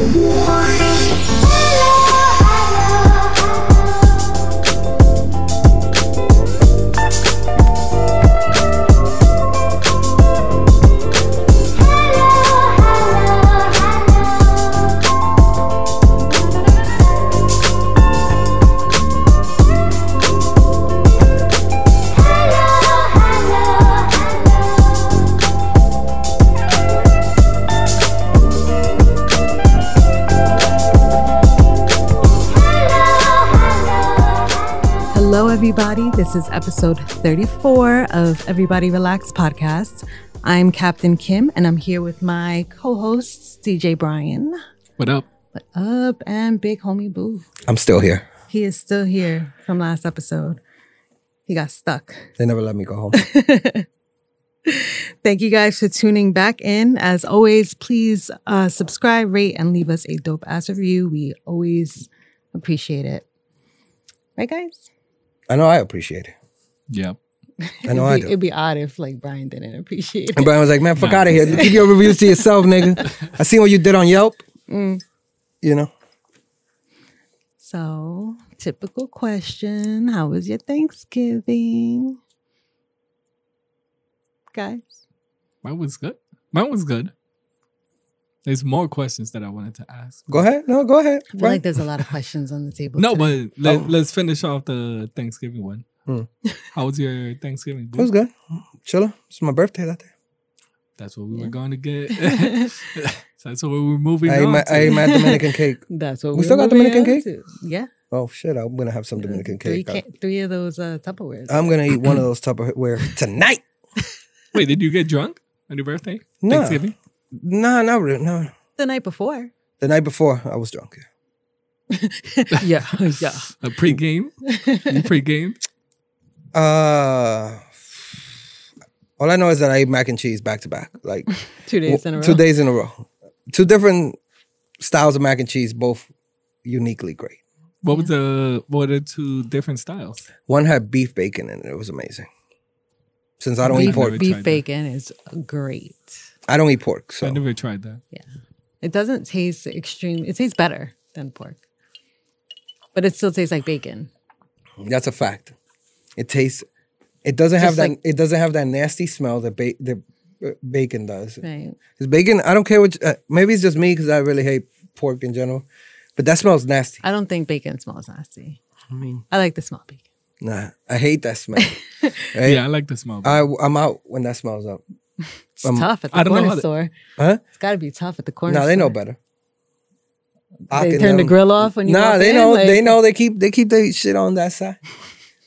Música This is episode 34 of Everybody Relax podcast. I'm Captain Kim, and I'm here with my co hosts, DJ Brian. What up? What up? And Big Homie Boo. I'm still here. He is still here from last episode. He got stuck. They never let me go home. Thank you guys for tuning back in. As always, please uh, subscribe, rate, and leave us a dope ass review. We always appreciate it. Right, guys? I know I appreciate it. Yep. I know it'd I be, do. It'd be odd if like Brian didn't appreciate And it. Brian was like, man, fuck Nah. out of here. Keep your reviews to yourself, nigga. I seen what you did on Yelp. Mm. You know? So, typical question How was your Thanksgiving? Guys, Mine was good. Mine was good. There's more questions that I wanted to ask. Go ahead. No, go ahead. I feel Brian. like there's a lot of questions on the table. No, today. but let, Oh. let's finish off the Thanksgiving one. Hmm. How was your Thanksgiving? it was good. Chilla. It's my birthday that day. That's what we Yeah. were going to get. That's what we were moving I ate, on. my, to. I ate my Dominican cake. that's what We we're still got moving Dominican cake? to. Yeah. Oh, shit. I'm going to have some Dominican Three, cake. ca- three of those uh, Tupperwares. I'm going to eat one of those Tupperware tonight. Wait, did you get drunk on your birthday? No. Thanksgiving? Nah, not really. No. the night before. The night before, I was drunk. yeah. Yeah. A pre-game? you pre-game? Uh, all I know is that I ate mac and cheese back to back. Like, Two days in a row. Two days in a row. Two different styles of mac and cheese, both uniquely great. What was the what are the two different styles? One had beef bacon in it. It was amazing. Since I don't eat pork, beef bacon is great. I don't eat pork. So I never tried that. Yeah. It doesn't taste extreme. It tastes better than pork, but it still tastes like bacon. that's a fact. It tastes. It doesn't have Just that. like- it doesn't have that nasty smell that ba- the uh, bacon does. Right. Because bacon, I don't care what. Uh, maybe it's just me because I really hate pork in general, but that smells nasty. I don't think bacon smells nasty. I mean, I like the smell of bacon. nah, I hate that smell. right? Yeah, I like the smell. I I'm out when that smells up. It's Um, tough at the I don't corner how to- store. Huh? It's got to be tough at the corner. No, they know store. better. They Ocking turn the grill off when you Nah, walk they in, know. like- they know. They keep. They keep their shit on that side.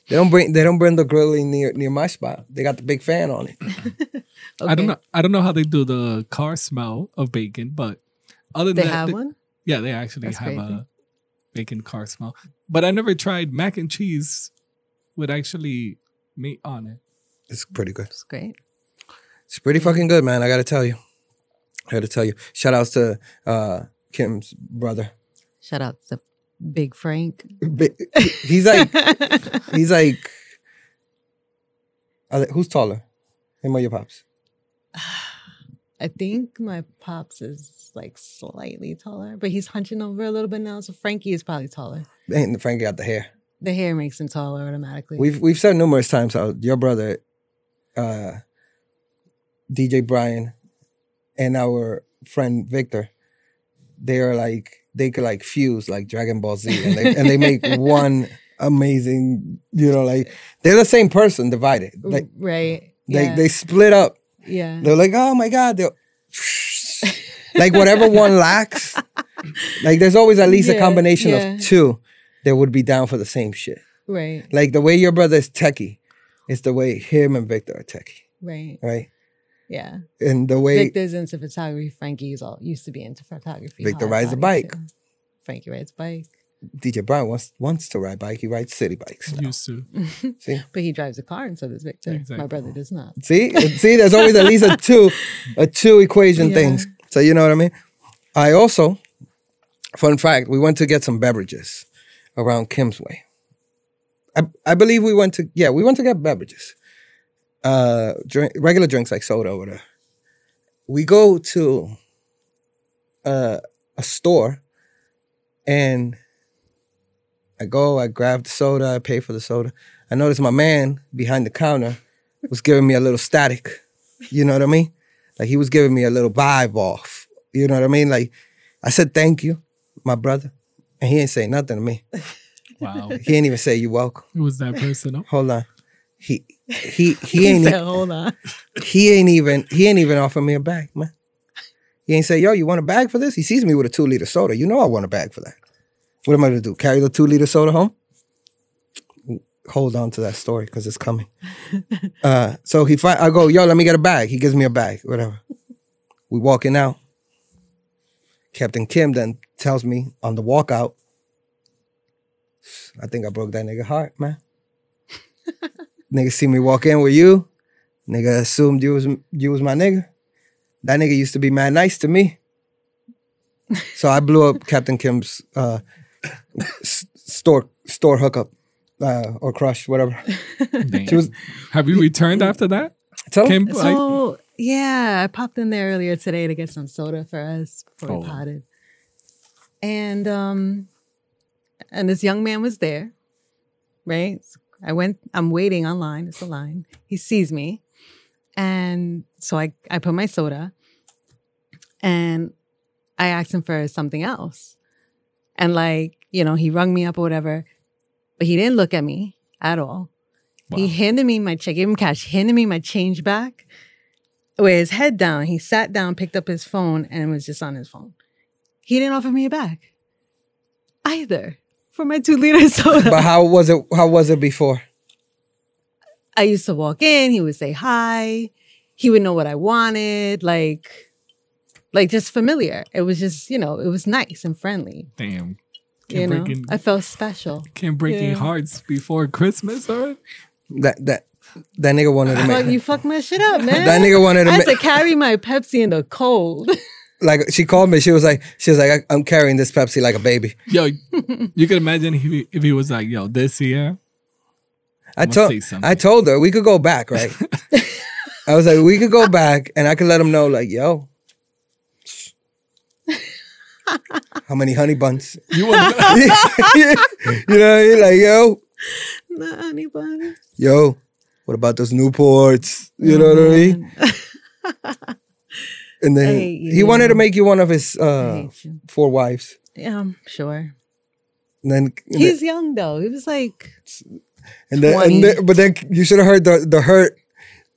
They don't bring. They don't bring the grilling near near my spot. They got the big fan on it. I don't know. I don't know how they do the car smell of bacon, but other They than that, have they- one. Yeah, they actually That's have crazy. a bacon car smell. But I never tried mac and cheese with actually meat on it. It's pretty good. It's great. It's pretty fucking good, man. I gotta tell you. I gotta tell you. Shout outs to uh, Kim's brother. Shout out to Big Frank. Bi- He's like. he's like. Who's taller? Him or your pops? I think my pops is like slightly taller, but he's hunching over a little bit now. So Frankie is probably taller. Ain't Frankie got the hair. The hair makes him taller automatically. We've we've said numerous times how your brother, uh, DJ Brian, and our friend Victor, they are like they could like fuse like Dragon Ball Z, and they and they make one amazing. You know, like they're the same person divided. Like right. they yeah. they split up. yeah. They're like, oh my god, they're like whatever one lacks. Like there's always at least a combination yeah. of two that would be down for the same shit. Right. Like the way your brother is techie, is the way him and Victor are techie, Right. right? Yeah. And the way Victor's into photography. Frankie's all used to be into photography. Victor rides a bike. too. Frankie rides a bike, DJ Brian wants wants to ride bike, he rides city bikes. now. Used to. See, but he drives a car, and so does Victor. My brother does not. see, see. There's always at least a two, a two equation Yeah. things. So you know what I mean. I also, fun fact, we went to get some beverages around Kim's way. I I believe we went to yeah we went to get beverages, uh, drink regular drinks like soda or whatever. We go to, uh, a store, and I go, I grab the soda, I pay for the soda. I notice my man behind the counter was giving me a little static. You know what I mean? Like he was giving me a little vibe off. You know what I mean? Like I said, thank you, my brother. And he ain't say nothing to me. Wow. He ain't even say you're welcome. Who was that person? Hold on. He he he ain't said, hold on. he ain't even he ain't even offer me a bag, man. He ain't say, yo, you want a bag for this? He sees me with a two liter soda. You know I want a bag for that. What am I gonna do? Carry the two liter soda home? Hold on to that story because it's coming. uh, so he fi- I go, yo, let me get a bag. He gives me a bag, whatever. We walking out. Captain Kim then tells me on the walkout, I think I broke that nigga heart, man. nigga see me walk in with you. Nigga assumed you was you was my nigga. That nigga used to be mad nice to me. So I blew up Captain Kim's uh, s- store store hookup uh, or crush, whatever. She was Have you returned after that? tell. Kim, like, So yeah, I popped in there earlier today to get some soda for us before we Oh. potted. And um and this young man was there, right? I went, I'm waiting online. It's a line. He sees me. And so I, I put my soda and I asked him for something else. And like, you know, he rung me up or whatever, but he didn't look at me at all. He handed me my check, gave him cash, handed me my change back with his head down. He sat down, picked up his phone, and was just on his phone. He didn't offer me a bag either for my two liter soda. But how was it? How was it before? I used to walk in, he would say hi, he would know what I wanted, like, like just familiar. It was just, you know, it was nice and friendly. damn. You Can't know, in, I felt special. can't break any Yeah. hearts before Christmas, or That that that nigga wanted to But make you fucked my shit up, man. that nigga wanted to I had to carry my Pepsi in the cold. like she called me. She was like she was like I, I'm carrying this Pepsi like a baby. yo, you can imagine if he, if he was like, yo, this year, I I'ma told. I told her we could go back, right? I was like, we could go back, and I could let him know, like, yo, how many honey buns? you would you know, you're like, yo, Not anybody. yo, what about those Newports? You know what I mean? And then Hey, he wanted to make you one of his uh, four wives. Yeah, I'm sure. And then, and He's young though. He was like, And then, and then, but then you should have heard the, the hurt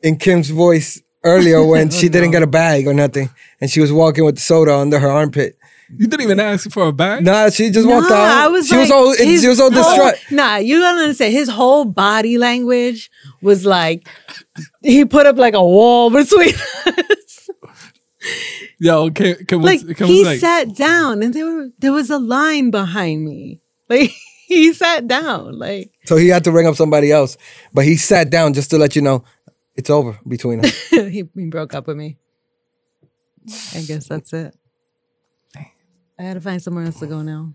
in Kim's voice earlier when she didn't get a bag or nothing, and she was walking with soda under her armpit. you didn't even ask for a bag. Nah, she just walked nah, out. I was she like, was all his she was all whole- distraught. Nah, you don't understand. His whole body language was like, he put up like a wall between us. Yo, Kim, Kim was, like Kim he was like, sat down, and there were there was a line behind me. Like he sat down. Like So he had to ring up somebody else, but he sat down just to let you know it's over between us. he, he broke up with me. I guess that's it. I had to find somewhere else to go now.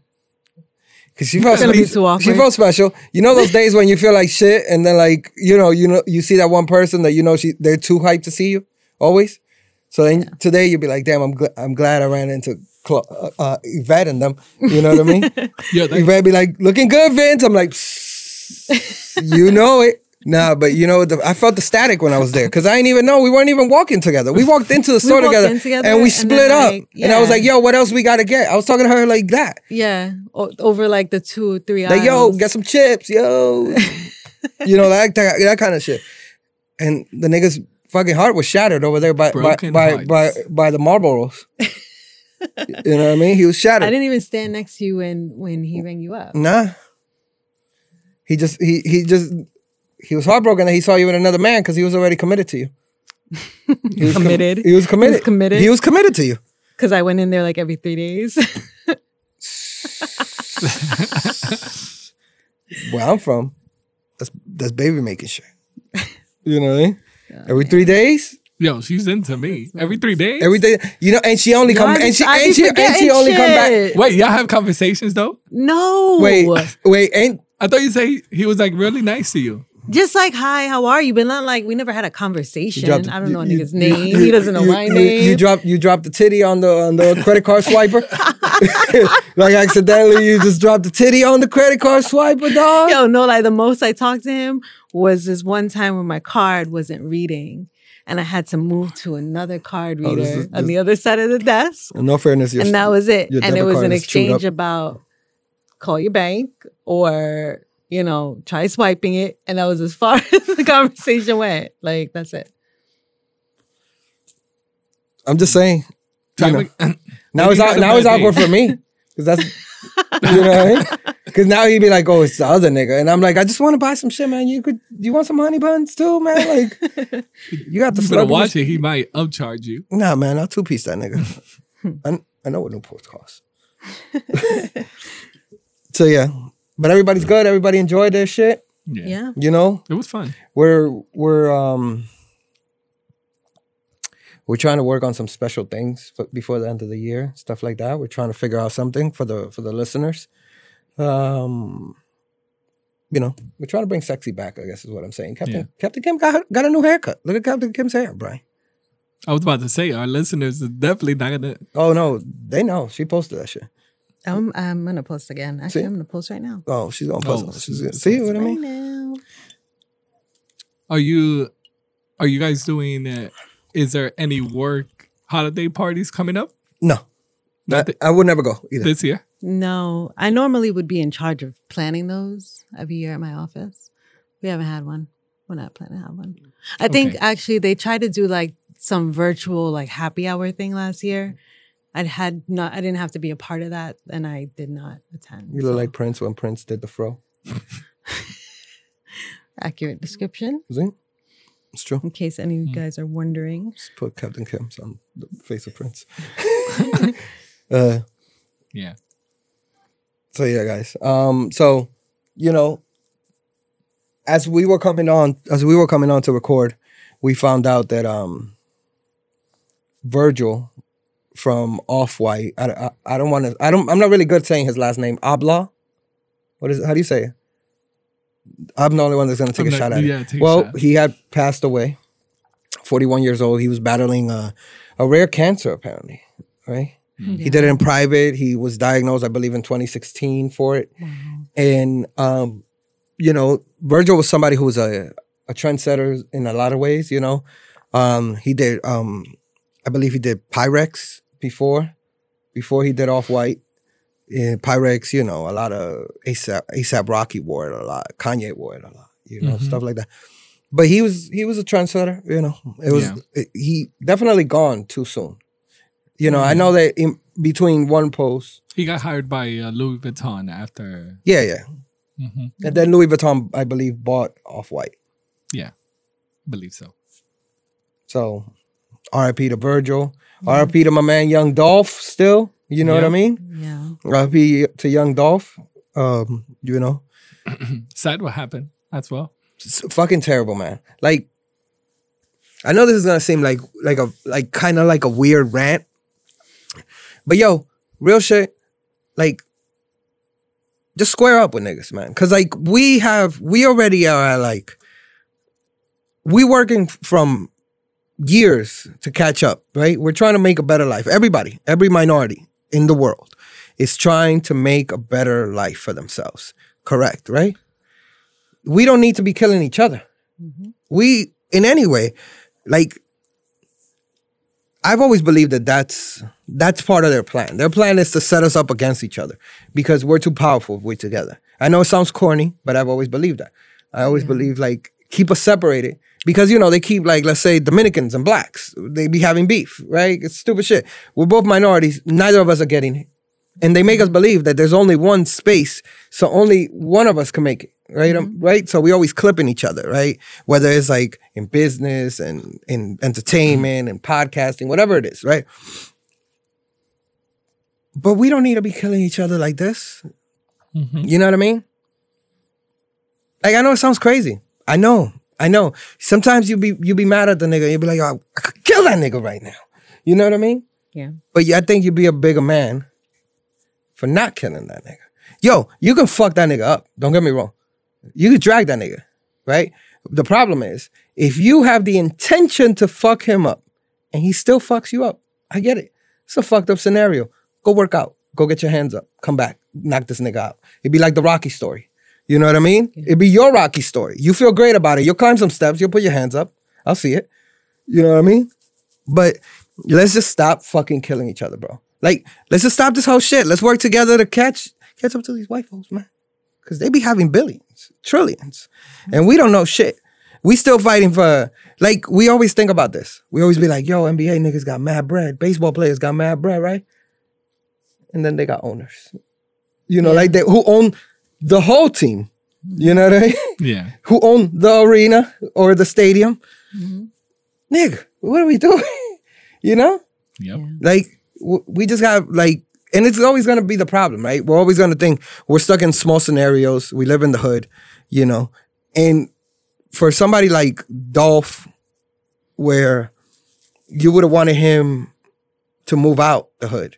Cause she felt gonna be too she felt special. You know those days when you feel like shit, and then like you know you know you see that one person that you know she they're too hyped to see you always. So then today you'll be like, damn, I'm gl- I'm glad I ran into Cla- uh, uh, Yvette and them. You know what I mean? yo, that, Yvette be like, looking good, Vince. I'm like, you know it. Nah, but you know, the, I felt the static when I was there because I didn't even know we weren't even walking together. We walked into the store together, together and we and split then, up. like, And I was like, yo, what else we got to get? I was talking to her like that. Yeah, o- over like the two, three Like, yo, get some chips, yo. you know, that, that that kind of shit. And the nigga's fucking heart was shattered over there by by by, by by the Marlboros. you know what I mean? He was shattered. I didn't even stand next to you when when he rang you up. Nah. He just he he just he was heartbroken that he saw you with another man because he was already committed to you. He was com- Committed? he was committed. committed? He was committed to you. Because I went in there like every three days. Where I'm from, that's that's baby making shit. You know what I mean? Every three days, yo, she's into me every three days. every day. You know, and she only come I and she I be and she and she forgetting only come back. shit. Wait, y'all have conversations though? no. Wait, wait, ain't I thought you say he, he was like really nice to you. Just like, hi, how are you? But not like we never had a conversation. dropped- I don't know a you- nigga's you- name. you- he doesn't know you- my you- name. You dropped you dropped the titty on the on the credit card swiper. like accidentally, you just dropped the titty on the credit card swiper, dog. Yo, no, like the most I talked to him was this one time when my card wasn't reading. And I had to move to another card Oh, reader this is- on the other side of the desk. No fairness, and that was it. And it was an exchange about call your bank or, you know, try swiping it. And that was as far as the conversation went. Like, that's it. I'm just saying. You know, now Maybe it's out, now it's awkward for me because that's you know what I mean. Because now he'd be like, "Oh, it's the other nigga," and I'm like, "I just want to buy some shit, man. You could, you want some honey buns too, man? Like, you got the you better Slurpees? watch it. He might upcharge you. Nah, man, I'll two piece that nigga. I, I know what Newports cost. so yeah, but everybody's good. Everybody enjoyed their shit. Yeah. Yeah. You know, It was fun. we're we're um we're trying to work on some special things for, before the end of the year, stuff like that. We're trying to figure out something for the for the listeners. Um, you know, we're trying to bring sexy back. I guess is what I'm saying. Captain Yeah. Captain Kim got got a new haircut. Look at Captain Kim's hair, Brian. I was about to say our listeners are definitely not gonna. Oh no, they know. She posted that shit. I'm, I'm going to post again. Actually, See? I'm going to post right now. Oh, she's gonna post. Oh. She's she's gonna, gonna see post what I Right mean? now. Are you? Are you guys doing? Uh, is there any work holiday parties coming up No, I, Not thi- I would never go either. this year? No, I normally would be in charge of planning those every year at my office. We haven't had one. We're not planning to have one. I think Okay. actually they tried to do like some virtual like happy hour thing last year. I had not. I didn't have to be a part of that, and I did not attend. You look so- like Prince when Prince did the fro. accurate description. See, it's true. In case any of Hmm. you guys are wondering, Just put Captain Kim's on the face of Prince. uh, Yeah. so yeah, guys. Um, so you know, as we were coming on, as we were coming on to record, we found out that um, Virgil from Off White. I, I, I don't want to. I don't. I'm not really good saying his last name. Abla. What is? it? How do you say it? I'm the only one that's gonna take I'm a not- shot at yeah, it. take a Well, shot. he had passed away. 41 years old. He was battling a, a rare cancer, apparently. Right. He did it in private. He was diagnosed, I believe, in 2016 for it. Wow. And um, you know, Virgil was somebody who was a, a trendsetter in a lot of ways, you know. Um, he did um I believe he did Pyrex before, before he did Off White. In Pyrex, you know, a lot of ASAP ASAP Rocky wore it a lot, Kanye wore it a lot, you know, Mhm. stuff like that. But he was he was a trendsetter, you know. It was Yeah. it- he definitely gone too soon. You know, I know that in between one post, He got hired by uh, Louis Vuitton after. yeah, yeah, Mhm. and then Louis Vuitton, I believe, bought Off White. Yeah, believe so. So, R.I.P. to Virgil. R.I.P. to my man Young Dolph. Still, you know what I mean. yeah. R.I.P. to Young Dolph. Um, you know, Sad what happened as well. it's fucking terrible, man. Like, I know this is gonna seem like like a like kind of like a weird rant, but yo, real shit. Like, just square up with niggas, man. Cause like we have, we already are at like, we working from years to catch up, right? We're trying to make a better life. Everybody, every minority in the world is trying to make a better life for themselves. Correct, right? We don't need to be killing each other. Mm-hmm. We, in any way, like, I've always believed that that's that's part of their plan. Their plan is to set us up against each other because we're too powerful if we're together. I know it sounds corny, but I've always believed that. I always believe like keep us separated because you know they keep like let's say Dominicans and blacks they be having beef, right? It's stupid shit. We're both minorities. Neither of us are getting it, and they make us believe that there's only one space, so only one of us can make it. Right, Um, right. So we always clipping each other, right? Whether it's like in business and in entertainment and podcasting, whatever it is, right? But we don't need to be killing each other like this. Mhm. You know what I mean? Like I know it sounds crazy. I know. I know. Sometimes you be you be mad at the nigga. You be like, oh, I could kill that nigga right now. You know what I mean? Yeah. But yeah, I think you'd be a bigger man for not killing that nigga. Yo, you can fuck that nigga up. Don't get me wrong. You could drag that nigga, right? The problem is if you have the intention to fuck him up and he still fucks you up, I get it. It's a fucked up scenario. Go work out. Go get your hands up. Come back. Knock this nigga out. It'd be like the Rocky story. You know what I mean? It'd be your Rocky story. You feel great about it. You'll climb some steps. You'll put your hands up. I'll see it. You know what I mean? But let's just stop fucking killing each other, bro. Like, let's just stop this whole shit. Let's work together to catch catch up to these white folks, man. Cause they be having billions, trillions. And we don't know shit. We still fighting for like we always think about this. We always be like, yo, NBA niggas got mad bread. Baseball players got mad bread, right? And then they got owners. You know, Yeah. like they who own the whole team. You know what I mean? Yeah. who own the arena or the stadium. Mm-hmm. Nigga, what are we doing? you know? Yep. Yeah. Like w- we just have like, and it's always gonna be the problem, right? We're always gonna think we're stuck in small scenarios. We live in the hood, you know, and for somebody like Dolph, where you would have wanted him to move out the hood,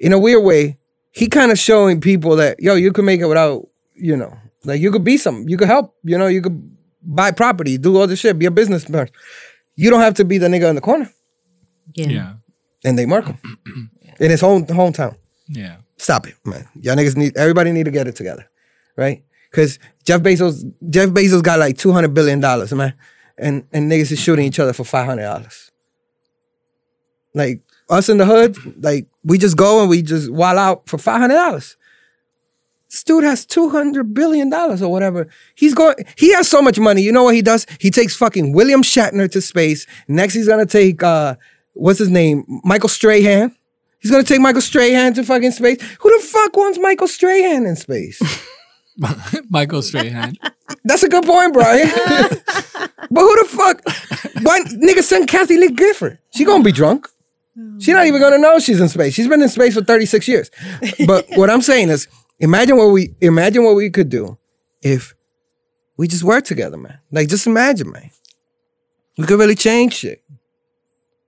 in a weird way, he kind of showing people that yo, you can make it without, you know, like you could be something, you could help, you know, you could buy property, do all this shit, be a businessman. You don't have to be the nigga in the corner, Yeah. Yeah. and they mark him in his own hometown. Yeah. Stop it, man. Y'all niggas need everybody need to get it together, right? Because Jeff Bezos, Jeff Bezos got like two hundred billion dollars, man, and and niggas is shooting each other for five hundred dollars. Like us in the hood, like we just go and we just wall out for five hundred dollars. This dude has two hundred billion dollars or whatever. He's going. He has so much money. You know what he does? He takes fucking William Shatner to space. Next, he's gonna take uh, what's his name? Michael Strahan. He's gonna take Michael Strahan to fucking space. Who the fuck wants Michael Strahan in space? Michael Strahan. That's a good point, Brian. but who the fuck? Why nigga send Kathie Lee Gifford? She gonna be drunk. She's not even gonna know she's in space. She's been in space for 36 years. But what I'm saying is, imagine what we imagine what we could do if we just work together, man. Like just imagine, man. We could really change shit.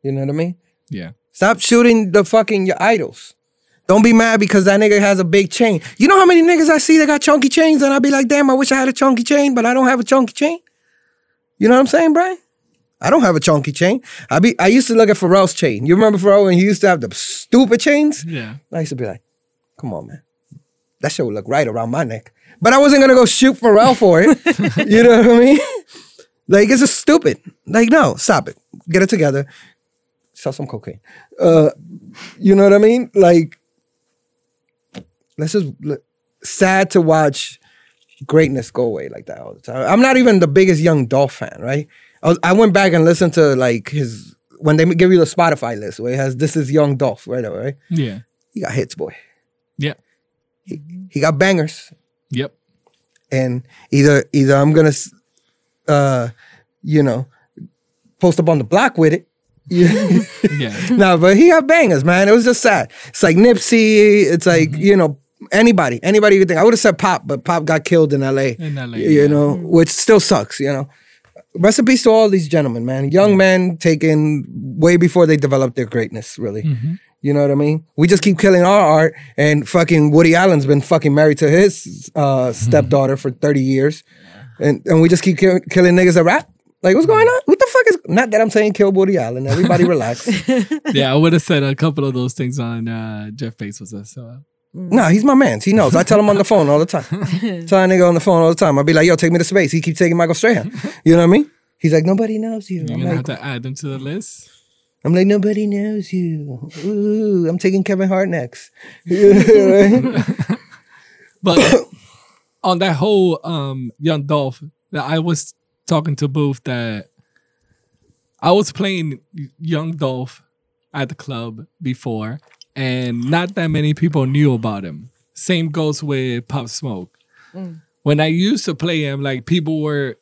You know what I mean? Yeah. Stop shooting the fucking your idols. Don't be mad because that nigga has a big chain. You know how many niggas I see that got chunky chains and I be like, damn, I wish I had a chunky chain, but I don't have a chunky chain. You know what I'm saying, Brian? I don't have a chunky chain. I be I used to look at Pharrell's chain. You remember Pharrell when he used to have the stupid chains? Yeah. I used to be like, come on, man. That shit would look right around my neck. But I wasn't gonna go shoot Pharrell for it. you know what I mean? Like, it's just stupid. Like, no, stop it. Get it together. Sell some cocaine. Uh, you know what I mean? Like, let's just let- sad to watch greatness go away like that all the time. I'm not even the biggest young Dolph fan, right? I, was, I went back and listened to like his when they give you the Spotify list where it has this is young Dolph, right? Right? Yeah. He got hits, boy. Yeah. He he got bangers, Yep. and either either I'm gonna, uh, you know, post up on the block with it. Yeah. No, but he got bangers, man. It was just sad. It's like Nipsey. It's like you know anybody, anybody you could think. I would have said Pop, but Pop got killed in L.A. In LA, you yeah. know, which still sucks. You know. Rest in peace to all these gentlemen, man. Young men taken way before they developed their greatness, really. Mm-hmm. You know what I mean? We just keep killing our art, and fucking Woody Allen's been fucking married to his uh, stepdaughter for 30 years. And, and we just keep kill, killing niggas that rap? Like, what's going on? What the fuck is. Not that I'm saying kill Woody Allen. Everybody relax. Yeah. I would have said a couple of those things on uh, Jeff Bezos. So. Nah, he's my man. He knows. I tell him on the phone all the time. tell a nigga on the phone all the time. I'll be like, yo, take me to space. He keeps taking Michael Strahan. You know what I mean? He's like, nobody knows you. You're I'm gonna like, have to add them to the list. I'm like, nobody knows you. Ooh, I'm taking Kevin Hart next. But on that whole um young Dolph, that I was talking to Booth that I was playing young Dolph at the club before, and not that many people knew about him. Same goes with Pop Smoke. When I used to play him, like people were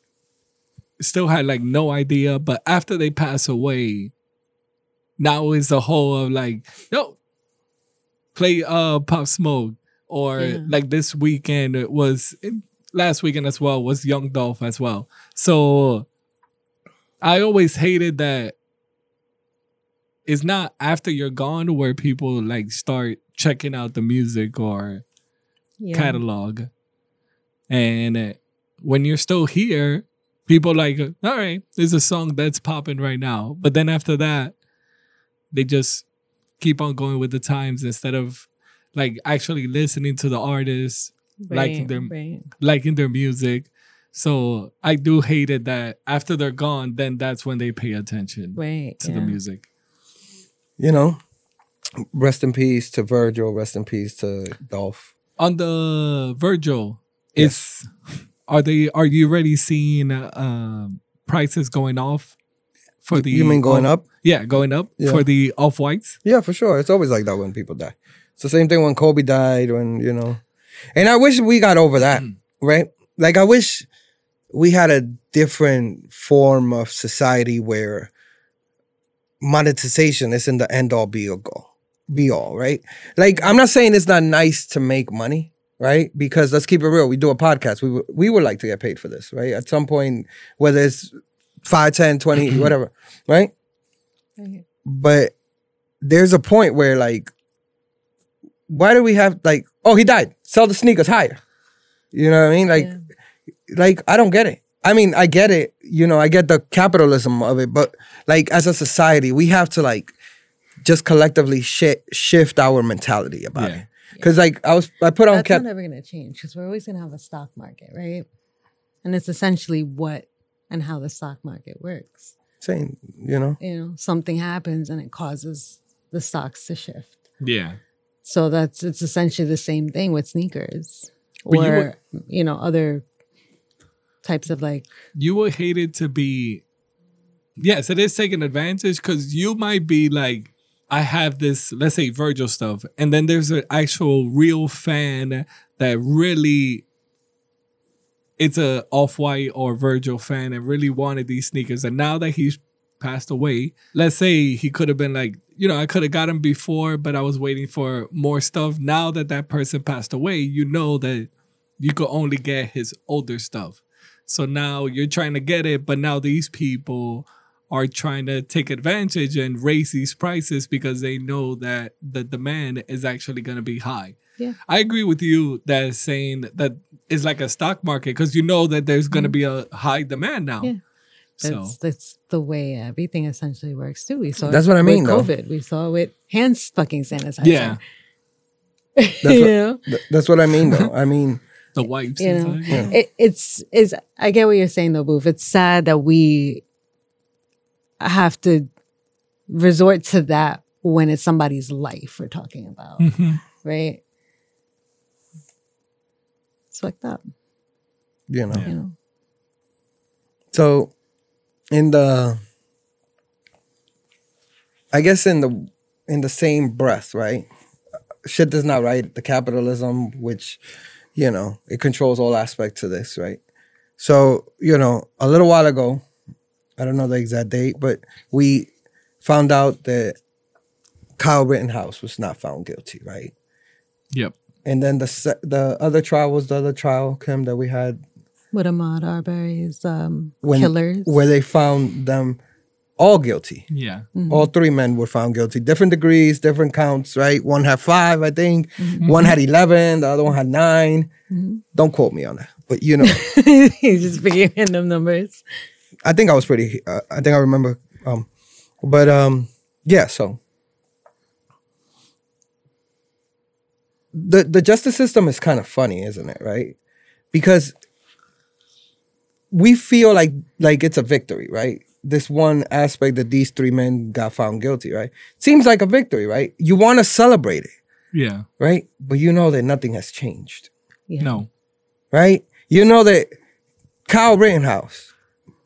still had like no idea, but after they pass away, now it's a whole of like, yo, play uh Pop Smoke or Yeah. like this weekend it was last weekend as well was Young Dolph as well. So I always hated that it's not after you're gone where people like start checking out the music or Yeah. catalog. And uh, when you're still here, people like, all right, there's a song that's popping right now. But then after that, they just keep on going with the times instead of like actually listening to the artists, liking their right. liking their music. So I do hate it that after they're gone, then that's when they pay attention Right. to the music. You know, rest in peace to Virgil. Rest in peace to Dolph. On the Virgil, is are they are you already seeing uh, um, prices going off for the You mean going off- up? Yeah, going up Yeah. for the off whites. Yeah, for sure. It's always like that when people die. It's the same thing when Kobe died, when, you know. And I wish we got over that, right? Like, I wish we had a different form of society where monetization isn't the end all be all goal, be all, right? Like, I'm not saying it's not nice to make money, right? Because let's keep it real. We do a podcast. We, would- we would like to get paid for this, right? At some point, whether it's 5, 10, 20, mm-hmm. whatever, right? Right. but there's a point where like why do we have like oh he died sell the sneakers higher you know what i mean like Yeah. like i don't get it i mean i get it you know i get the capitalism of it but like as a society we have to like just collectively shi- shift our mentality about Yeah. it because like i was i put on That's cap not ever going to change because we're always going to have a stock market, right? And it's essentially what and how the stock market works. saying you know You know, something happens and it causes the stocks to shift. Yeah. So that's it's essentially the same thing with sneakers But you or were- you know other types of like you would hate it to be yes it is taking advantage because you might be like i have this let's say virgil stuff and then there's an actual real fan that really it's a off-white or virgil fan and really wanted these sneakers and now that he's passed away let's say he could have been like you know i could have got him before but i was waiting for more stuff. Now that that person passed away you know that you could only get his older stuff so now you're trying to get it, but now these people are trying to take advantage and raise these prices because they know that the demand is actually going to be high. Yeah. I agree with you that saying that it's like a stock market because you know that there's going to mm-hmm. be a high demand now. Yeah. So that's that's the way everything essentially works too. We saw That's what I mean, with though. COVID. We saw it with hand fucking sanitizer. yeah, That's you what- that's what i mean though i mean the wipes. you know stuff, yeah. it, it's is i get what you're saying though booth it's sad that we have to resort to that when it's somebody's life we're talking about Mhm. right it's fucked up you know you know So, in the, I guess in the in the same breath, right? Shit does not right. The capitalism, which, you know, it controls all aspects of this, right? So, you know, a little while ago, I don't know the exact date, but we found out that Kyle Rittenhouse was not found guilty, right? Yep. And then the se- the other trial was the other trial, Kim, that we had with Ahmaud Arbery's um when killers where they found them all guilty. Yeah. All three men were found guilty. Different degrees, different counts, right? One had five, I think. One had 11, the other one had 9 Don't quote me on that. But, you know, he's just picking random numbers I think I was pretty, uh, I think I remember. Um, but, um, yeah, so. The, the justice system is kind of funny, isn't it? Right? Because we feel like like it's a victory, right? This one aspect that these three men got found guilty, right? Seems like a victory, right? You want to celebrate it, Yeah. right? But you know that nothing has changed, yeah No. right? You know that Kyle Rittenhouse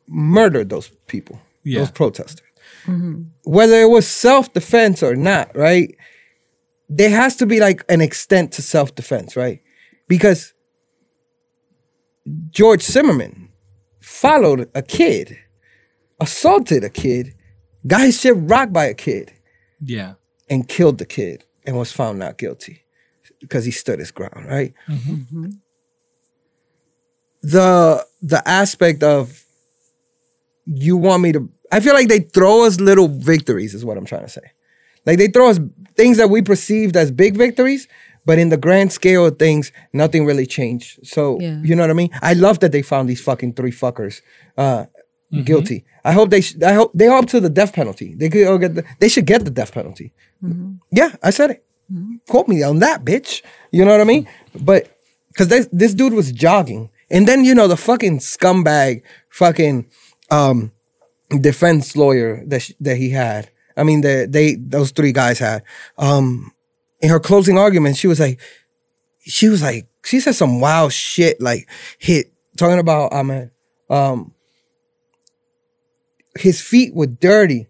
murdered those people, Yeah. those protesters. Mm-hmm. Whether it was self defense or not, right? There has to be like an extent to self defense, right? Because George Zimmerman followed a kid, assaulted a kid, got his shit rocked by a kid, Yeah. and killed the kid and was found not guilty because he stood his ground, right? The the aspect of you want me to I feel like they throw us little victories is what I'm trying to say. Like they throw us things that we perceived as big victories, But in the grand scale of things, nothing really changed. So Yeah. you know what I mean? I love that they found these fucking three fuckers uh, Mm-hmm. guilty. I hope they. Sh- I hope they are up to the death penalty. They could all get. The, they should get the death penalty. Yeah, I said it. Quote me on that, bitch. You know what I mean? But because this this dude was jogging, and then you know the fucking scumbag, fucking um, defense lawyer that sh- that he had. I mean, that they those three guys had. Um, in her closing argument, she was like, she was like, she said some wild shit, like hit talking about Ahmed. Um, his feet were dirty,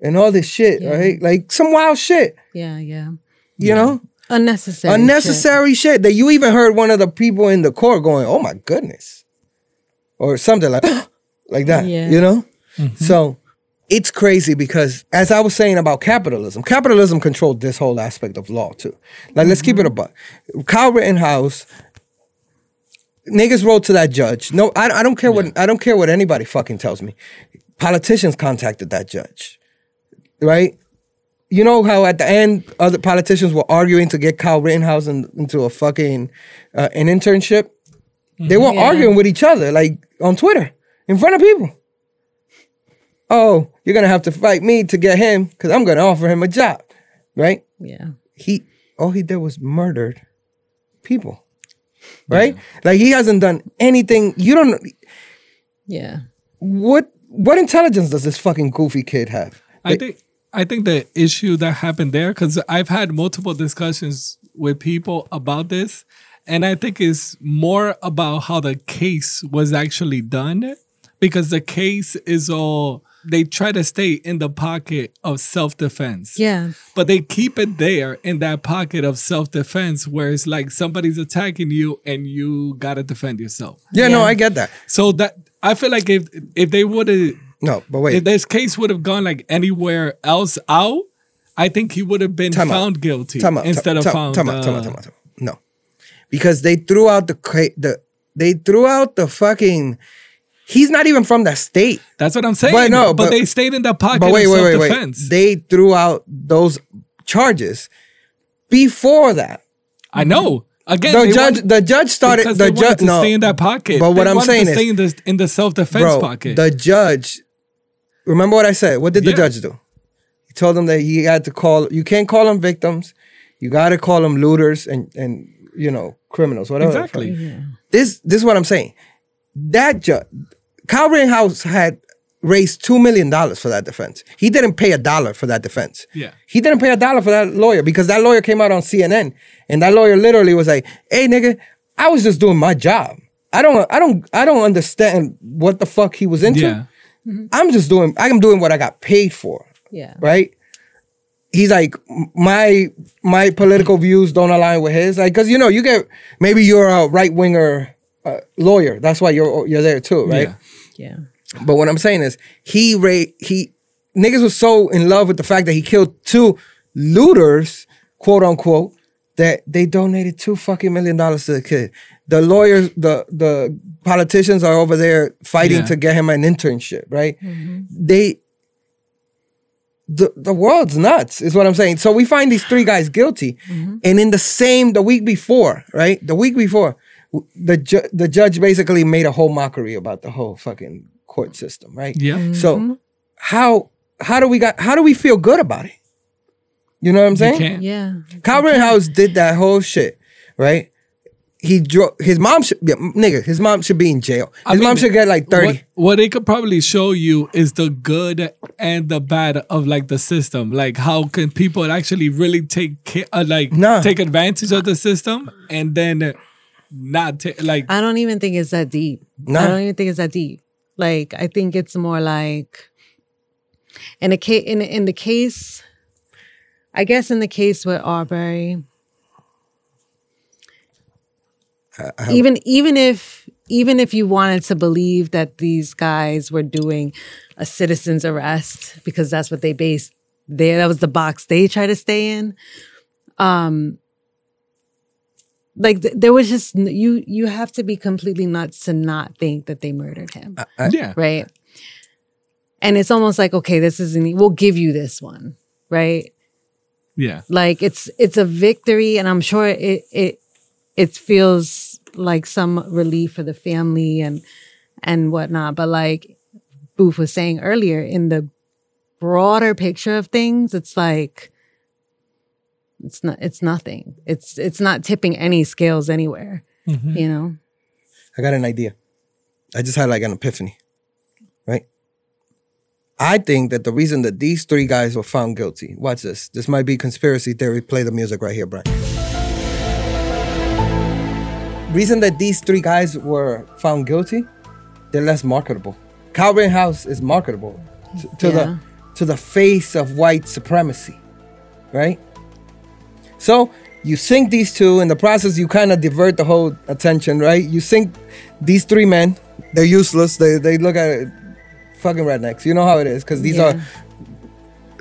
and all this shit, Yeah. right? Like some wild shit, Yeah, yeah. you know Unnecessary. unnecessary shit. that you even heard one of the people in the court going, "Oh my goodness," or something like like that. Yeah. You know, mm-hmm. so it's crazy because as I was saying about capitalism, capitalism controlled this whole aspect of law too. Like, let's keep it a mm-hmm. buck. Kyle Rittenhouse. Niggas wrote to that judge. No, I, I don't care what I don't care what anybody fucking tells me. Politicians contacted that judge, right? you know how at the end other politicians were arguing to get Kyle Rittenhouse in, into a fucking uh, an internship. They were Yeah. arguing with each other like on Twitter in front of people. Oh, you're gonna have to fight me to get him because I'm gonna offer him a job, right? Yeah. He all he did was murdered people, right? Like he hasn't done anything. You don't. Yeah. What what intelligence does this fucking goofy kid have? I think I think the issue that happened there because I've had multiple discussions with people about this, and I think it's more about how the case was actually done because the case is all they try to stay in the pocket of self defense. Yeah. But they keep it there in that pocket of self defense where it's like somebody's attacking you and you gotta defend yourself. Yeah, no, I get that. So that I feel like if if they would have No, but wait. if this case would have gone like anywhere else out, I think he would have been Time out. found guilty Time instead of found. time out, time out, uh, time out, time out. No, because they threw out the cra- the they threw out the fucking. He's not even from that state. That's what I'm saying. But no, but, but- they stayed in the pocket But wait, wait, wait, wait. They threw out those charges before that. I know. Again, The judge, want- the judge started. The judge, to no, stay in that pocket. But what They I'm saying to is, stay in the in the self defense bro, pocket. the judge. Remember what I said? What did the Yeah. judge do? He told them that he had to call. You can't call them victims. You got to call them looters and and you know criminals, whatever. the fuck. exactly. this this is what I'm saying. That judge, Kyle Rittenhouse had raised two million dollars for that defense. He didn't pay a dollar for that defense. Yeah. he didn't pay a dollar for that lawyer because that lawyer came out on CNN and that lawyer literally was like, "Hey, nigga, I was just doing my job. I don't, I don't, I don't understand what the fuck he was into. Yeah. I'm just doing, I'm doing what I got paid for." Yeah. right? He's like my my political views don't align with his, like because you know you get maybe you're a right winger uh, lawyer, that's why you're you're there too, right? Yeah. Yeah. But what I'm saying is he ra- he niggas was so in love with the fact that he killed two looters, quote unquote, that they donated two fucking million dollars to the kid. The lawyers, the the politicians are over there fighting Yeah. to get him an internship, right? Mm-hmm. They the, the world's nuts, is what I'm saying. So we find these three guys guilty, mm-hmm. and in the same the week before, right? The week before, the ju- the judge basically made a whole mockery about the whole fucking court system, right? Yeah. So how how do we got how do we feel good about it? You know what I'm saying? Yeah. Kyle Rittenhouse did that whole shit, right? He drove his mom should yeah, nigga. His mom should be in jail. His I mean, mom should get like thirty. What, what it could probably show you is the good and the bad of like the system. Like how can people actually really take care, uh, like Nah. take advantage of the system and then not take like I don't even think it's that deep. Nah. I don't even think it's that deep. Like I think it's more like in a case in in the case I guess in the case with Arbery even even if even if you wanted to believe that these guys were doing a citizen's arrest because that's what they based there that was the box they try to stay in um like th- there was just you you have to be completely nuts to not think that they murdered him I- yeah. right and it's almost like okay this isn't we'll give you this one right Yeah. Like it's it's a victory, and I'm sure it it it feels like some relief for the family and and whatnot. But like Booth was saying earlier, in the broader picture of things, it's like it's not it's nothing. It's it's not tipping any scales anywhere. Mhm. You know. I got an idea. I just had like an epiphany, right? I think that the reason that these three guys were found guilty, watch this. This might be conspiracy theory. Play the music right here, Brian. Reason that these three guys were found guilty, they're less marketable. Kyle Rittenhouse is marketable to, to Yeah. the to the face of white supremacy, right? So you sink these two in the process. You kind of divert the whole attention, right? You sink these three men. They're useless. They they look at it, fucking rednecks. You know how it is because these Yeah. are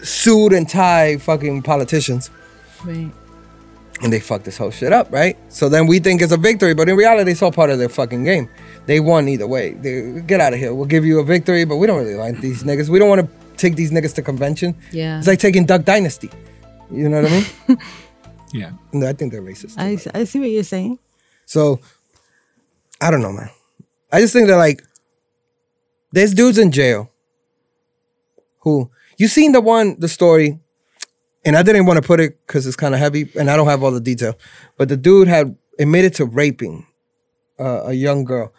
suit and tie fucking politicians, Right. and they fuck this whole shit up, right? So then we think it's a victory, but in reality, it's all part of their fucking game. They won either way. They, get out of here. We'll give you a victory, but we don't really like these niggas. We don't want to take these niggas to convention. Yeah. It's like taking Duck Dynasty. You know what I mean? Yeah. And I think they're racist. I but- I see what you're saying. So I don't know, man. I just think that like there's dudes in jail who you seen the one the story, and I didn't want to put it because it's kind of heavy and I don't have all the detail. But the dude had admitted to raping uh, a young girl,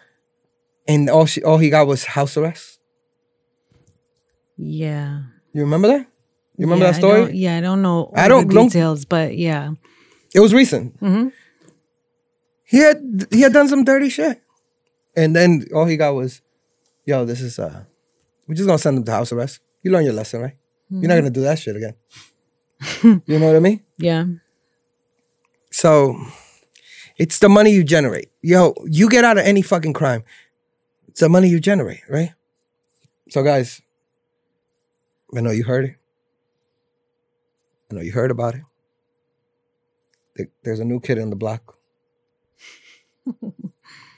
and all she all he got was house arrest. Yeah. You remember that? You remember Yeah, that story? don't- yeah, I don't know. I don't- the don't- details, but yeah. It was recent. Mhm. He had he had done some dirty shit, and then all he got was, "Yo, this is uh, we're just gonna send him to house arrest. You learn your lesson, right? You're not gonna do that shit again. you know what I mean? Yeah. So, it's the money you generate. Yo, you get out of any fucking crime. It's the money you generate, right? So, guys, I know you heard it. I know you heard about it. There's a new kid on the block.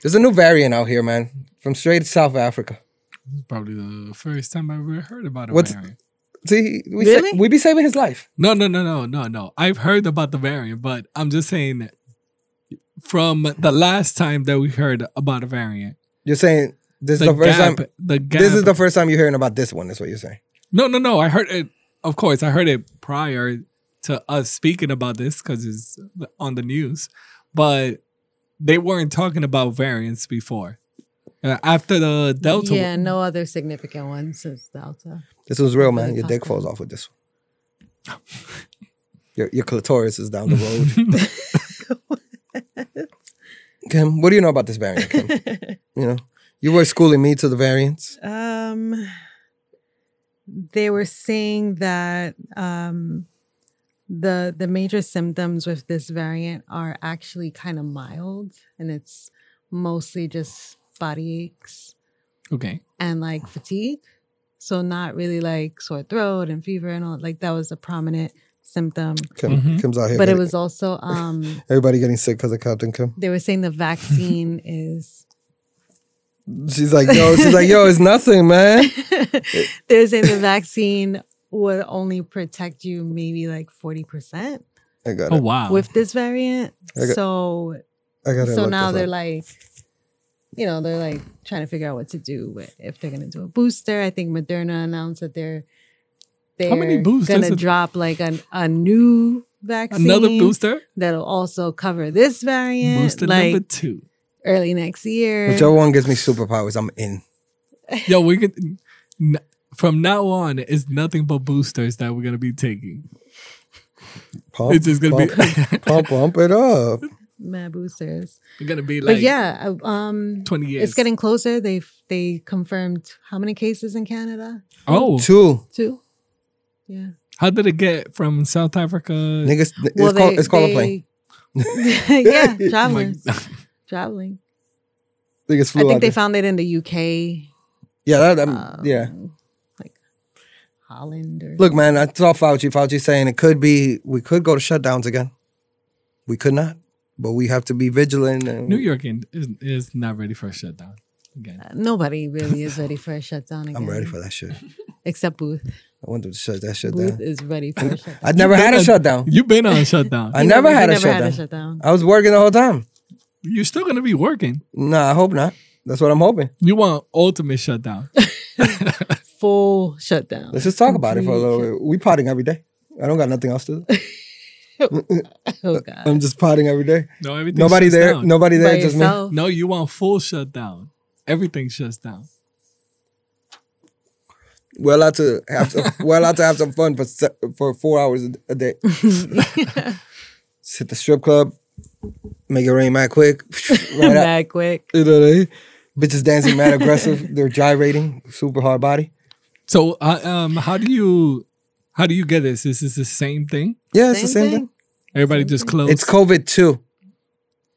There's a new variant out here, man, from straight South Africa. This is probably the first time I ever heard about a What's- variant. See, we Really? sa- we be saving his life. No, no, no, no, no, no. I've heard about the variant, but I'm just saying that from the last time that we heard about a variant. You're saying this The is the first gap, time. the gap. This is the first time you're hearing about this one. Is what you're saying. No, no, no. I heard it. Of course, I heard it prior to us speaking about this because it's on the news, but they weren't talking about variants before. Uh, after the Delta, Yeah, no other significant ones since Delta. This was real, man. Your dick falls off with this one. Your your clitoris is down the road. Kim, what do you know about this variant, Kim? You know, you were schooling me to the variants. Um, they were saying that um, the the major symptoms with this variant are actually kind of mild, and it's mostly just body aches okay, and like fatigue. So not really like sore throat and fever and all like that was a prominent symptom. Kim, Mhm. Kim's out here. But it was also um everybody getting sick because of Captain Kim. they were saying the vaccine is She's like, yo, she's like, yo, it's nothing, man. they were saying the vaccine would only protect you maybe like 40% I got it. oh it. wow, with this variant. I got- So I got it. so now they're like you know, they're like trying to figure out what to do with if they're gonna do a booster. I think Moderna announced that they're they're How many boosters gonna are- drop like an, a new vaccine another booster, that'll also cover this variant booster like number two. Early next year. whichever one gives me superpowers, I'm in. Yo, we could n- from now on, it's nothing but boosters that we're gonna be taking. Pump, It's just gonna pump, be pump, pump it up. Mad boosters. we're gonna be like but yeah, um twenty years. It's getting closer. They they confirmed how many cases in Canada? oh, Two Two. Yeah. how did it get from South Africa? niggas. It's called it's called a plane. yeah, traveling, traveling. Niggas I flew think out they there. found it in the UK. Yeah, that, that- um, yeah. like Holland or Look, man, I saw Fauci. Fauci saying it could be we could go to shutdowns again. We could not, but we have to be vigilant. And New York is, is not ready for a shutdown again. nobody really is ready for a shutdown again. I'm ready for that shit. except Booth. I wanted to shut that shit Booth down. is ready for a shutdown. I never had a a- shutdown. You've been on a shutdown. I never he had a never shutdown. had a shutdown. I was working the whole time. You're still gonna be working. Nah, I hope not. That's what I'm hoping. You want ultimate shutdown. Full shutdown. Let's just talk about it for a little bit. We potting every day. I don't got nothing else to do. Oh uh, God. I'm just potting every day. No, everything. Nobody there. Down. Nobody there. By Just me. No, you want full shutdown. Everything shuts down. We're allowed to have some, we're allowed to have some fun for se- for four hours a, a day. Just hit the strip club, make it rain mad quick. right out. Mad quick. You know what I mean? Bitches dancing mad aggressive. They're gyrating, super hard body. So, uh, um, how do you, how do you get this? Is this the same thing? Yeah, it's the Same same thing? thing. Everybody just closed. It's COVID two.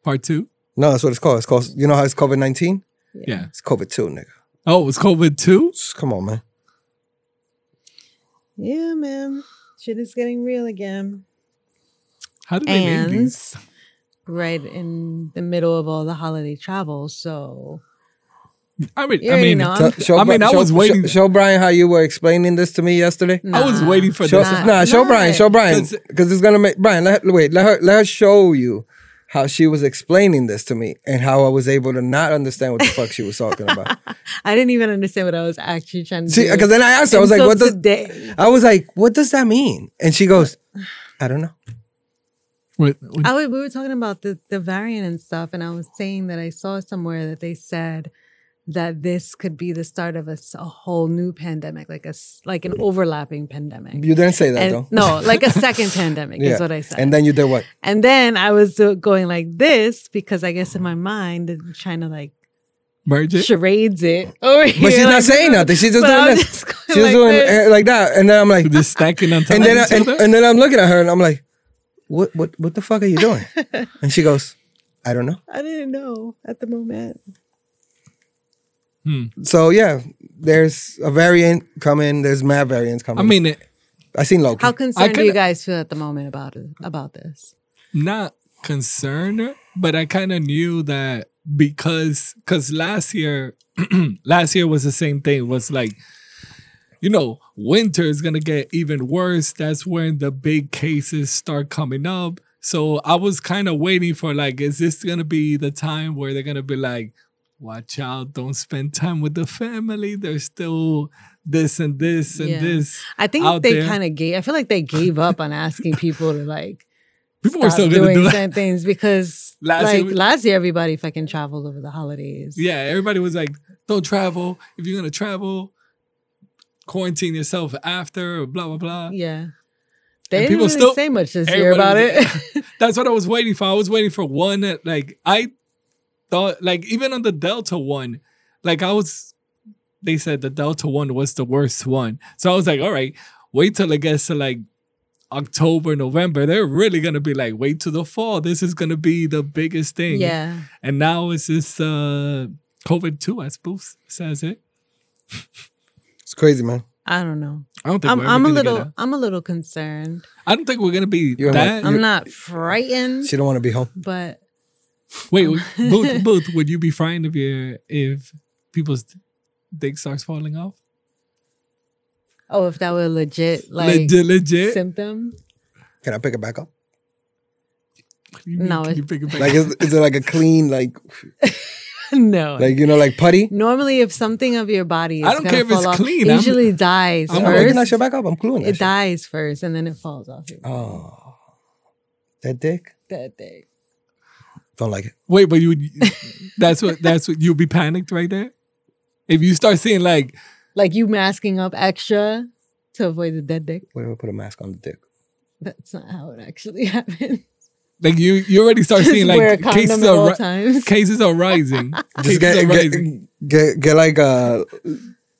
part two. No, that's what it's called. It's called. You know how it's COVID nineteen? Yeah. It's COVID two, nigga. Oh, it's COVID two. Come on, man. Yeah, man. Shit is getting real again. How do they name these? Right in the middle of all the holiday travel. So I mean, you I already mean, know. So- I'm- show, I mean, Bri- I show- was waiting- Show, show Brian how you were explaining this to me yesterday. I was waiting for Show, this. Nah. nah, show Nah. Brian, show Brian, Cause- it's gonna make Brian. Let wait, let her let her show you how she was explaining this to me and how I was able to not understand what the fuck she was talking about. I didn't even understand what I was actually trying to See, do. because then I asked her, I was like, until "What does?" today? I was like, "What does that mean?" And she goes, "I don't know." What- what- I was, we were talking about the, the variant and stuff, and I was saying that I saw somewhere that they said that this could be the start of a whole new pandemic, like a s- like an overlapping pandemic. You didn't say that And, though. no, like a second pandemic Yeah. is what I said. And then you did what? And then I was going like this because I guess in my mind, I'm trying to like merge it. charades it over here. But she's not saying nothing. She's just doing this. just She's like doing this. uh, like that, and then I'm like, Just stacking on top and then of I, each and, and then I'm looking at her and I'm like, "What what what the fuck are you doing?" and she goes, "I don't know." I didn't know at the moment. Hmm. So yeah, there's a variant coming. There's mad variants coming. I mean, it, I seen Loki. How concerned do you guys feel at the moment about it, about this? not concerned, but I kind of knew that because because last year, last year was the same thing. Was like, you know, winter is gonna get even worse. That's when the big cases start coming up. So I was kind of waiting for like, is this gonna be the time where they're gonna be like, watch out, don't spend time with the family. There's still this and this and Yeah. this. I think they kind of gave. I feel like they gave up on asking people to like People were still doing do certain things because Last like year last year everybody fucking traveled over the holidays. Yeah, everybody was like, "Don't travel. If you're gonna travel, quarantine yourself after." Blah blah blah. yeah. They And didn't really still- say much this year about was- it. That's what I was waiting for. I was waiting for one. that, Like I thought, like even on the Delta one, like I was. They said the Delta one was the worst one, so I was like, "All right, wait till it gets to like." October, November, they're really gonna be like, wait till the fall. This is gonna be the biggest thing. yeah. And now it's this uh COVID two, I suppose says it. it's crazy, man. I don't know. I don't think I'm, we're I'm a gonna get little a- I'm a little concerned. I don't think we're gonna be You're that. like- I'm not frightened, She don't want to be home. but Wait, Booth, Booth, would you be frightened if you if people's dick starts falling off? oh, if that were legit like legit, legit. symptom, Can I pick it back up? You mean, No, can it- you pick it back Like, is, is it like a clean, like, no. like you know, like putty? Normally, if something of your body is I don't care if it's off, clean, it I'm- usually dies I'm I'm picking that shit back up. I'm gluing that It shit. dies first, and then it falls off. Your Oh, that dick. that dick. Don't like it. Wait, but you would that's what that's what you'd be panicked right there? If you start seeing like Like you masking up extra to avoid the dead dick. Wait, we put a mask on the dick. That's not how it actually happens. Like you you already start Just seeing like cases at are ri- times. cases are rising. Just cases get, are get, rising. get, get like uh,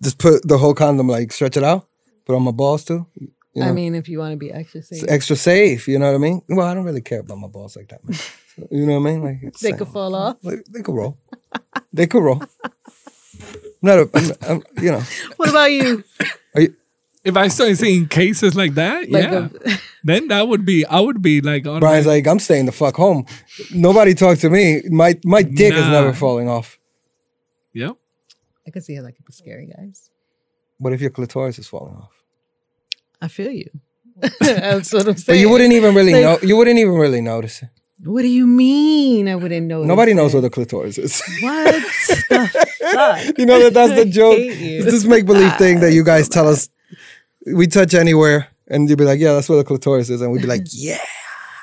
just put the whole condom, like stretch it out, put on my balls too. You know, I mean, if you want to be extra safe, it's extra safe. You know what I mean? Well, I don't really care about my balls like that, man. So, you know what I mean? Like they could fall off. Like, they could roll. they could roll. Not a, I'm, I'm, you know. What about you? Are you, If I start seeing cases like that, Like yeah, a- then that would be I would be like, Brian's automatic- like, I'm staying the fuck home. Nobody talk to me. My my dick is never falling off. yep. I could see how that could be scary, guys. What if your clitoris is falling off? I feel you. That's what I'm saying. But you wouldn't even really Like- know. You wouldn't even really notice it. What do you mean? I wouldn't know. Nobody knows what the clitoris is. What the fuck? you know that that's the I joke. hate you. It's this make believe thing that you guys tell us. We touch anywhere, and you'd be like, "Yeah, that's where the clitoris is," and we'd be like, "Yeah."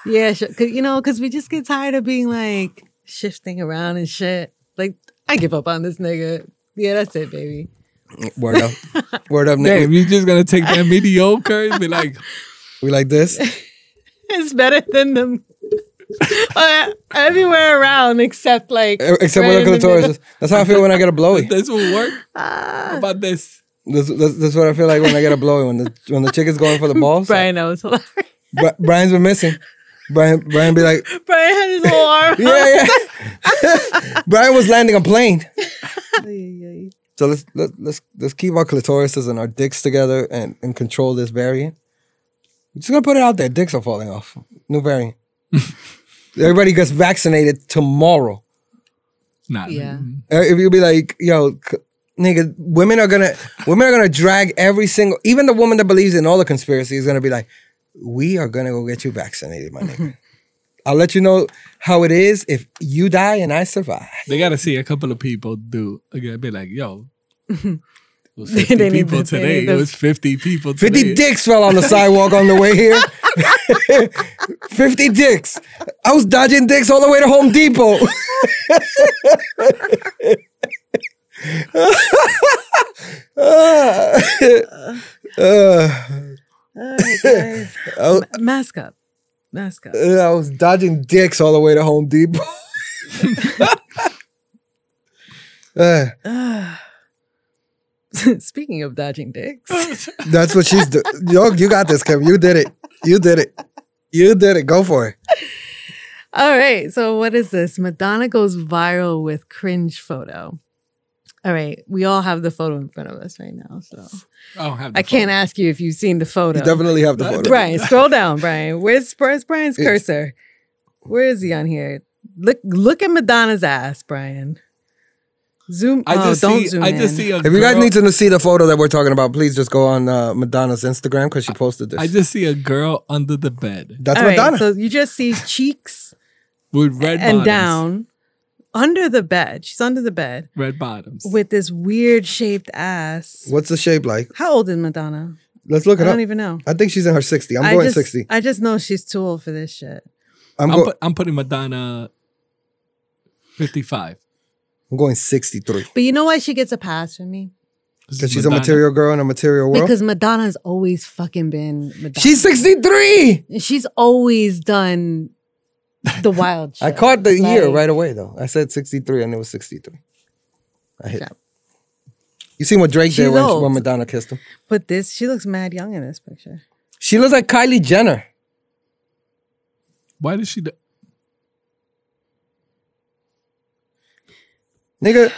Yeah, sure. Cause, you know, because we just get tired of being like shifting around and shit. Like, I give up on this nigga. Yeah, that's it, baby. Word up, word up, Damn, nigga. you just gonna take that mediocre and be like, We like this. It's better than them uh, everywhere around except like Except right where in the the clitoris middle. is. That's how I feel when I get a blowy. this will work. How about this? That's, that's, that's what I feel like when I get a blowy. When the when the chick is going for the balls. Brian knows. Brian Bri- Brian's been missing. Brian Brian be like, Brian had his whole arm. yeah, yeah. Brian was landing a plane. So let's let, let's let's keep our clitorises and our dicks together and, and control this variant. I'm just gonna put it out there. Dicks are falling off. New variant. Everybody gets vaccinated tomorrow. Not Yeah. Uh, If you be like, yo, c- nigga, women are gonna women are gonna drag every single even the woman that believes in all the conspiracy is gonna be like, we are gonna go get you vaccinated, my nigga. I'll let you know how it is if you die and I survive. They gotta see a couple of people do again. Be like, yo, it was 50 need people to- today. It was 50 people 50 today. dicks fell on the sidewalk on the way here. 50 dicks. I was dodging dicks all the way to Home Depot. Uh, All right, guys. I, Mask up. Mask up. I was dodging dicks all the way to Home Depot. Uh, Speaking of dodging dicks, that's what she's doing. Yo, you got this, Kim. You did it. You did it. You did it. Go for it. all right. So what is this? Madonna goes viral with cringe photo. All right, we all have the photo in front of us right now, so I don't have I can't phone. ask you if you've seen the photo. You definitely have the photo. Brian, scroll down, Brian. Where's, where's Brian's It's- cursor? Where is he on here? Look, look at Madonna's ass, Brian. Zoom. I oh, just don't see. zoom I just in. see a. If you guys girl- need to see the photo that we're talking about, please just go on uh, Madonna's Instagram because she posted this. I just see a girl under the bed That's All right, Madonna. so you just see cheeks with red and bottoms. down under the bed. She's under the bed Red bottoms. with this weird shaped ass. What's the shape like? How old is Madonna? Let's look I it up. don't even know. I think she's in her 60. I'm I going just, 60. I just know she's too old for this shit. I'm, I'm, go- put, I'm putting Madonna 55. I'm going 63. But you know why she gets a pass from me? Because is she's a material girl in a material world. Because Madonna's always fucking been Madonna. she's 63. she's always done the wild shit. I caught the year right away, though. I said 63 and it was 63. I hit. Yeah. You seen what Drake She's did when, old. when Madonna kissed him? But this, she looks mad young in this picture. She looks like Kylie Jenner. Why did she? Do- Nigga,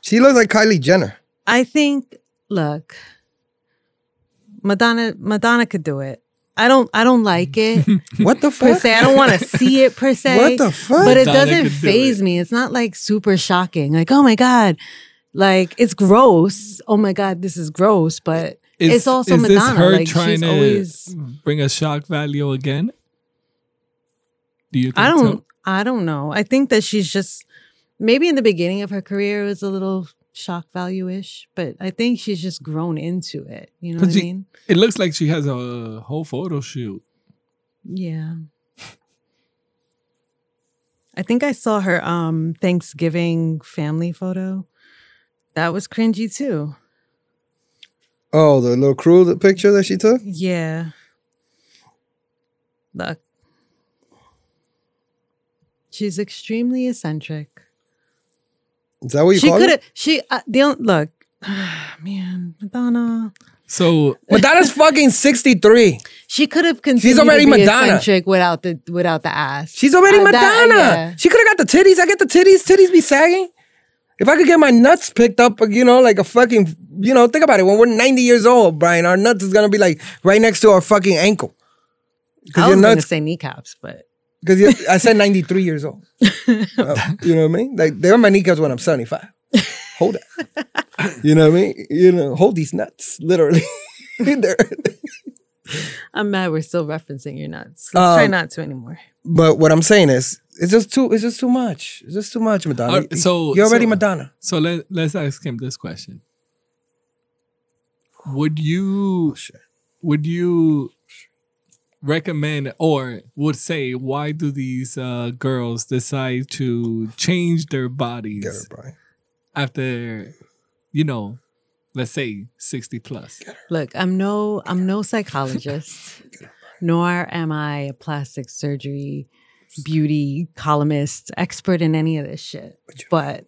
she looks like Kylie Jenner. I think, look, Madonna, Madonna could do it. I don't, I don't like it What the per se. I don't want to see it per se. What the fuck? But it doesn't could do phase it. me. It's not like super shocking. Like, oh my god, like it's gross. Oh my god, this is gross. But Is, it's also is Madonna. This her like trying she's to always. bring a shock value again? Do you? Think I don't. So? I don't know. I think that she's just maybe in the beginning of her career it was a little shock value ish, but I think she's just grown into it. You know what I 'Cause you- mean? It looks like she has a whole photo shoot. Yeah. I think I saw her um Thanksgiving family photo. That was cringy too. Oh, the little crew picture that she took? Yeah. Look. She's extremely eccentric. Is that what you she call could it? have she uh, the on- look. Man, Madonna. So Madonna's fucking 63. She could have continued already to be Madonna. eccentric without the without the ass. She's already Uh, that- Madonna. yeah. She could have got the titties. I get the titties. Titties be sagging. If I could get my nuts picked up, you know, like a fucking, you know, think about it. When we're 90 years old, Brian, our nuts is gonna be like right next to our fucking ankle. I Because was your going to nuts, say kneecaps, but because I said 93 years old. Uh, you know what I mean? Like they're my kneecaps when I'm 75. hold it. you know what I mean? You know, hold these nuts, literally. They're- I'm mad we're still referencing your nuts. Let's try Um, not to anymore. but what I'm saying is, it's just too. It's just too much. It's just too much, Madonna. Uh, so- you're already so- Madonna. So let let's ask him this question. Would you Oh, shit. would you recommend or would say why do these uh, girls decide to change their bodies Get her, Brian. after you know let's say 60 plus Look, I'm no I'm no psychologist, nor am I a plastic surgery beauty columnist expert in any of this shit. But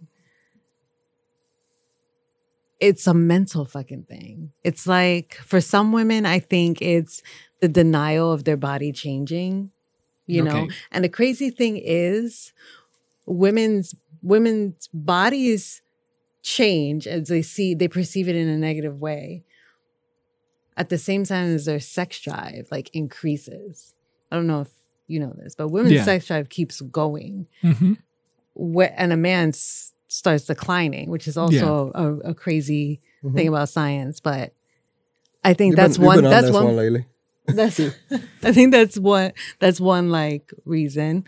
it's a mental fucking thing. It's like for some women, I think it's the denial of their body changing, you know. And the crazy thing is women's women's bodies change as they see they perceive it in a negative way at the same time as their sex drive like increases i don't know if you know this but women's Yeah. sex drive keeps going mm-hmm. wh- and a man s- starts declining which is also a, a crazy Mhm. thing about science but i think You've that's been- you've one been on that's this one, one lately. That's i think that's one that's one like reason.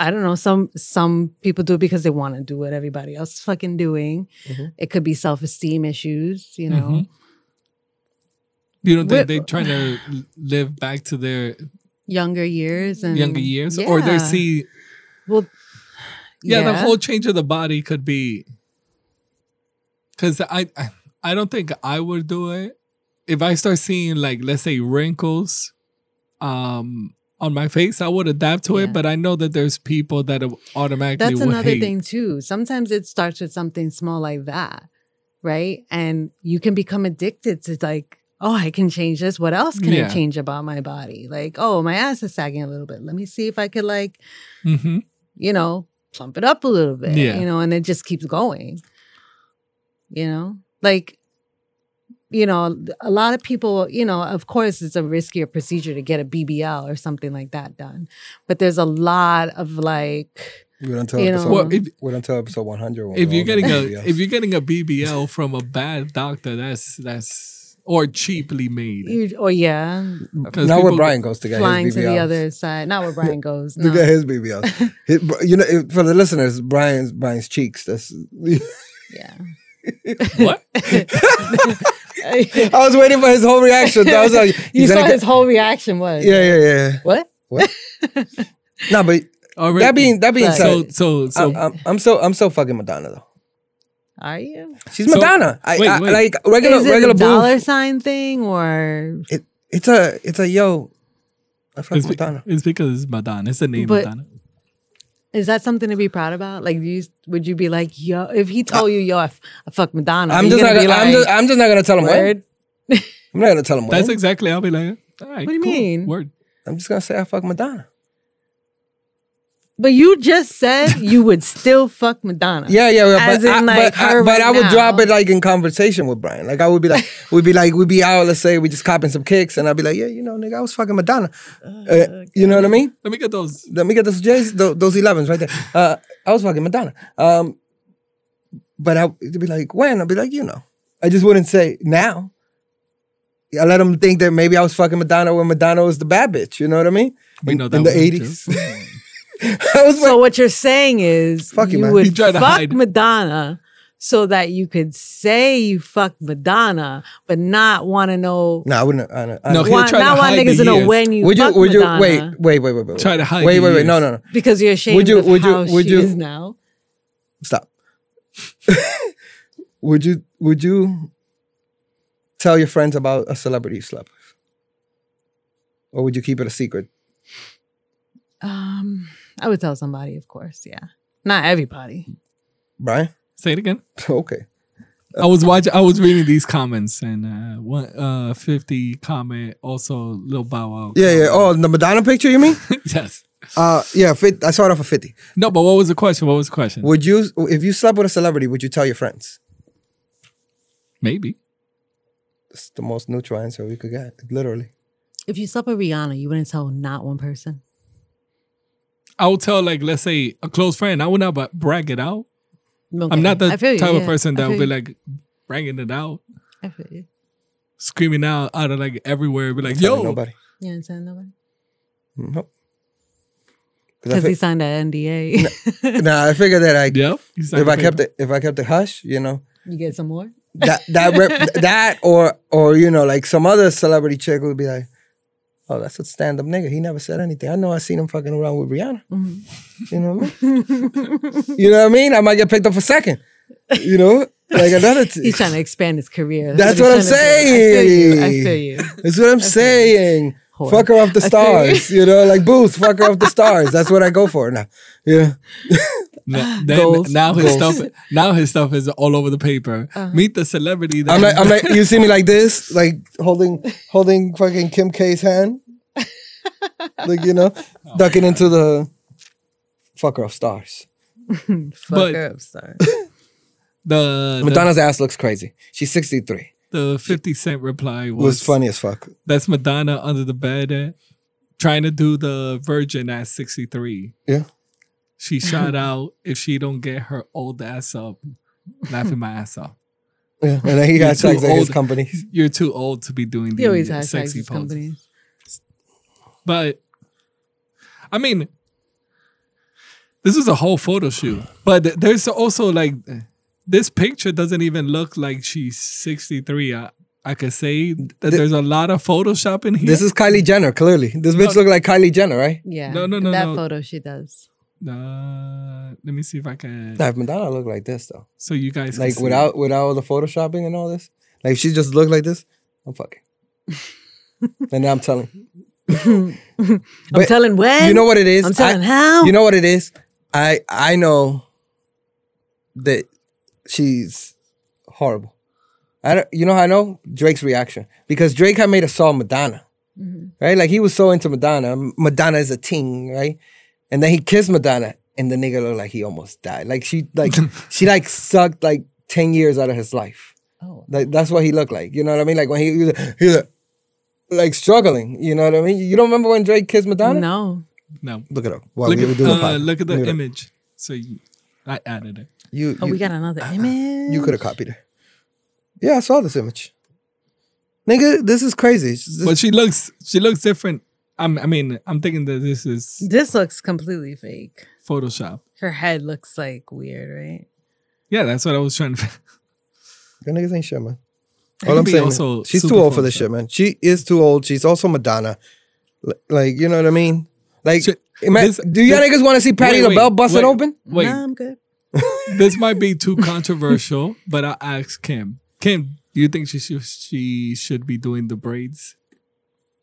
I don't know some some people do it because they want to do what everybody else is fucking doing. Mhm. it could be self-esteem issues you know? Mhm. you don't think they're trying to live back to their younger years and younger years or they see well yeah, the whole change of the body could be because I i don't think i would do it if i start seeing like let's say wrinkles um on my face i would adapt to Yeah. it but i know that there's people that automatically that's another hate. thing too sometimes it starts with something small like that right and you can become addicted to like oh i can change this what else can Yeah. i change about my body like oh my ass is sagging a little bit let me see if i could like Mhm. you know plump it up a little bit Yeah. you know and it just keeps going you know like you know a lot of people you know of course it's a riskier procedure to get a bbl or something like that done but there's a lot of like Wait until You episode. know. Well, if- wait until episode 100. if we're you're all getting a gonna if you're getting a bbl from a bad doctor that's that's or cheaply made you, or yeah mm, Because now where Brian goes to get flying his to the other side not where brian goes Look no. at his BBL. You know, if- for the listeners, Brian's Brian's cheeks. That's. yeah what I was waiting for his whole reaction. I was like, you saw gonna his whole reaction was Yeah, yeah, yeah. what What? No, but Already- that being that being Right. said, so so so I'm, I'm, I'm so I'm so fucking Madonna though. are you She's So- Madonna. I, wait, I wait. like regular is it regular a dollar booth. sign thing or It, it's a it's a yo. I fuck it's, be- Madonna. it's because it's Madonna. It's the name But- Madonna. Is that something to be proud about? Like, you would you be like, yo, if he told you, yo, I, f- I fuck Madonna, I'm just not. gonna Gonna, I'm like, just I'm just not gonna tell him when. word? I'm not gonna tell him when. That's exactly. I'll be like, all right. What do you cool. mean? Word. I'm just gonna say I fuck Madonna. But you just said you would still fuck Madonna. Yeah, yeah, yeah. As but, I, in, like, but, I, her but right I would now. drop it like in conversation with Brian. Like I would be like, we'd be like, we'd be out. Let's say we just copping some kicks, and I'd be like, yeah, you know, nigga, I was fucking Madonna. Uh, you know what I mean? Let me get those. Let me get those J's, those, those 11s right there. Uh, I was fucking Madonna. Um, but I, would be like, when? I'd be like, you know. I just wouldn't say now. I let them think that maybe I was fucking Madonna when Madonna was the bad bitch. You know what I mean? We in, know that in the was a 80s. I was So like, what you're saying is Fuck you, you would tried fuck hide. Madonna so that you could say you fucked Madonna, but not want to know. no, I wouldn't. I, I, No, don't- he'll Want, try to want hide niggas to know when you would you? fucked Would you? Madonna Wait, wait, wait, wait, wait. Try to hide Wait, wait, wait. No, no, no. because you're ashamed you- of would you- how would she you- is now. Stop. would you? Would you tell your friends about a celebrity you slept with, or would you keep it a secret? Um, I would tell somebody, of course. Yeah, not everybody. Brian? Say it again. okay. I was watching. I was reading these comments, and uh, one uh, fifty comment also Lil Bow Wow. Yeah, yeah. Oh, the Madonna picture, you mean? yes. Uh, yeah. Fit, I saw it off of fifty. No, but what was the question? What was the question? Would you, if you slept with a celebrity, would you tell your friends? Maybe. It's the most neutral answer we could get, literally. If you slept with Rihanna, you wouldn't tell not one person. I would tell, like, let's say a close friend. I would not ba- brag it out, I'm not the I feel you, type of yeah. person that would be you. like bragging it out, I feel you. screaming out out of like everywhere, be like, "Yo, nobody. You ain't saying nobody Nope. 'Cause I because he signed an NDA. nah, I figured that I yep." If I kept it if I kept it hush, you know, you get some more. that that rep, that or or you know like some other celebrity chick would be like, oh that's a stand up nigga. He never said anything. I know I seen him fucking around with Rihanna. Mm-hmm. You know what I mean? you know what I mean? I might get picked up for second. You know, like another. T- He's trying to expand his career. That's he's what I'm trying to do. I feel you. I saying. feel you. That's what I'm saying. Whore. Fuck her off the I you. stars. You know, like Booth. Fuck her off the stars. That's what I go for now. Yeah. N- then Goals. now his Goals. stuff now his stuff is all over the paper. Uh-huh. Meet the celebrity. That I'm like, I'm like, you see me like this, like holding, holding fucking Kim K's hand, like you know, ducking into the fucker of stars. fucker of stars. the, the Madonna's ass looks crazy. She's 63. the fifty cent reply was, was funny as fuck. That's Madonna under the bed, eh, trying to do the Virgin at sixty three. Yeah. She shot out if she don't get her old ass up, laughing my ass off. Yeah. And then he You're got too his old. company. You're too old to be doing He always the has sexy his poses. companies. But I mean, this is a whole photo shoot. But there's also like this picture doesn't even look like she's 63. I, I could say that there's a lot of Photoshop in here. This is Kylie Jenner, clearly. This bitch look like Kylie Jenner, right? Yeah. No, no, in no, That no. photo she does. Uh, let me see if I can. Nah, if Madonna look like this though. So you guys can Like see. without without all the photoshopping and all this. Like if she just looked like this, I'm fucking. and I'm telling. I'm telling when. You know what it is? I'm telling I- how. You know what it is? I I know that she's horrible. I don't, you know how I know Drake's reaction because Drake had made a song Madonna, right? Like he was so into Madonna. Madonna is a ting, right? And then he kissed Madonna, and the nigga looked like he almost died. Like she like she like sucked like ten years out of his life. Oh. Like that's what he looked like. You know what I mean? Like when he, he was he was like struggling. You know what I mean? You don't remember when Drake kissed Madonna? No. no. Look it up. While Look we were at, doing uh, look at the Look it up. image. So you, I added it. You, Oh, you, we got another image. you could have copied it. Yeah, I saw this image. Nigga, this is crazy. It's just- But she looks she looks different. I'm, I mean, I'm thinking that this is This looks completely fake. Photoshop. Her head looks like weird, right? Yeah, that's what I was trying to. Your niggas ain't shit, man. All I'm saying, also she's too super old for this shit, man. She is too old. She's also Madonna. L- Like, you know what I mean? Like, Shit, ima- this- do y'all this- niggas want to see Patti wait, LaBelle wait, bust it wait, open? Wait, Nah, I'm good. this might be too controversial, but I asked Kim. Kim, do you think she should she should be doing the braids?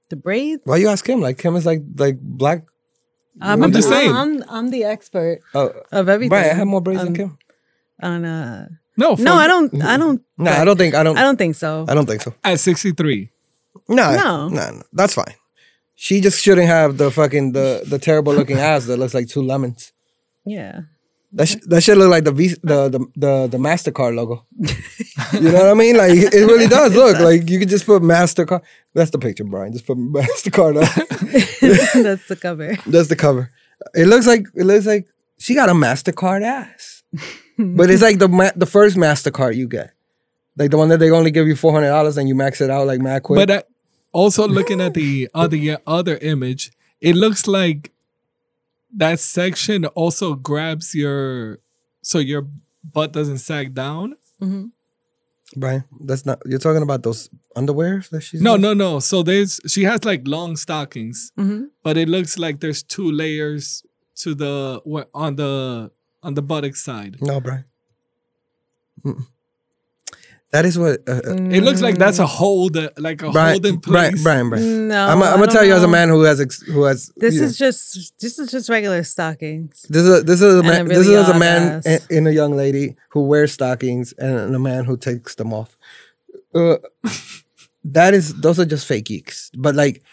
The braids. Why you ask him? Like, Kim is like like black. I'm, I'm just saying. I'm, I'm the expert Oh, of everything. Brian, I have more braids than Um, Kim. On uh, No, no, I don't. I don't. No, I don't think. I don't. I don't think so. I don't think so. At 63. Nah, No. nah, nah, that's fine. She just shouldn't have the fucking the the terrible looking ass that looks like two lemons. Yeah. That sh- that should look like the Visa, the the the the Mastercard logo. you know what I mean? Like it really does look like you could just put Mastercard. That's the picture, Brian. Just put Mastercard on. That's the cover. That's the cover. It looks like it looks like she got a Mastercard ass, but it's like the ma- the first Mastercard you get, like the one that they only give you four hundred dollars and you max it out like mad quick. But uh, also looking at the other other image, it looks like that section also grabs your so your butt doesn't sag down. Brian, that's not. You're talking about those underwears that she's. No, no, no. So there's she has like long stockings, Mhm. but it looks like there's two layers to the wh- on the on the buttock side. no, Brian. Mm-mm. That is what. Uh, uh, It looks like that's a hold, uh, like a Brian, hold in place. Brian, Brian. No, I'm, I I'm gonna don't tell you as a man who has ex- who has. This you know, is just this is just regular stockings. This is a, this is a man. a this is a man ass. and, and a young lady who wears stockings and a man who takes them off. Uh, that is those are just fake geeks. But like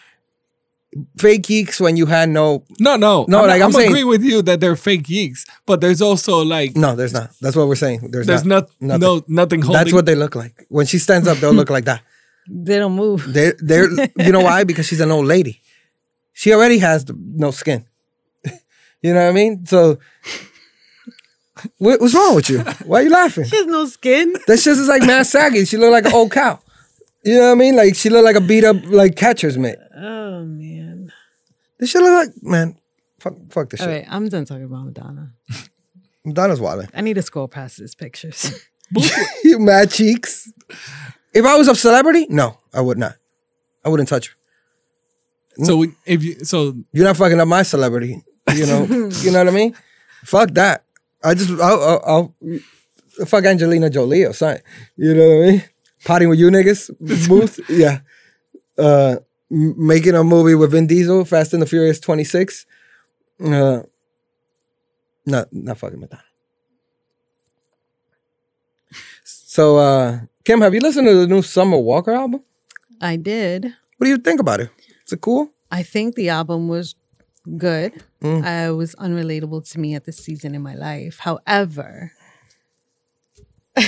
fake geeks when you had no No, no, No, I'm, like, I'm I'm saying- agreeing with you that they're fake geeks, but there's also like no, there's not. That's what we're saying. There's, there's not, not, no nothing holding. That's what they look like. When she stands up, they'll look like that. They don't move. They're they're you know why? Because she's an old lady. She already has the, no skin. you know what I mean? So What, what's wrong with you? Why are you laughing? She has no skin. That shit is like mad saggy. She look like an old cow. You know what I mean? Like she looked like a beat up like catcher's mitt. Oh man. This shit look like man. Fuck, fuck this All shit. right, I'm done talking about Madonna. Madonna's wilding. I need to scroll past these pictures. you mad cheeks. If I was a celebrity, no, I would not. I wouldn't touch her. So we- if you so You're not fucking up my celebrity. You know, you know what I mean? Fuck that. I just, I'll, I'll, I'll fuck Angelina Jolie or something. You know what I mean? Potting with you niggas, booth, yeah. Uh, m- making a movie with Vin Diesel, Fast and the Furious 26. Uh, not, not fucking Madonna. So, uh, Kim, have you listened to the new Summer Walker album? I did. What do you think about it? Is it cool? I think the album was good. Mm. Uh, it was unrelatable to me at this season in my life. However,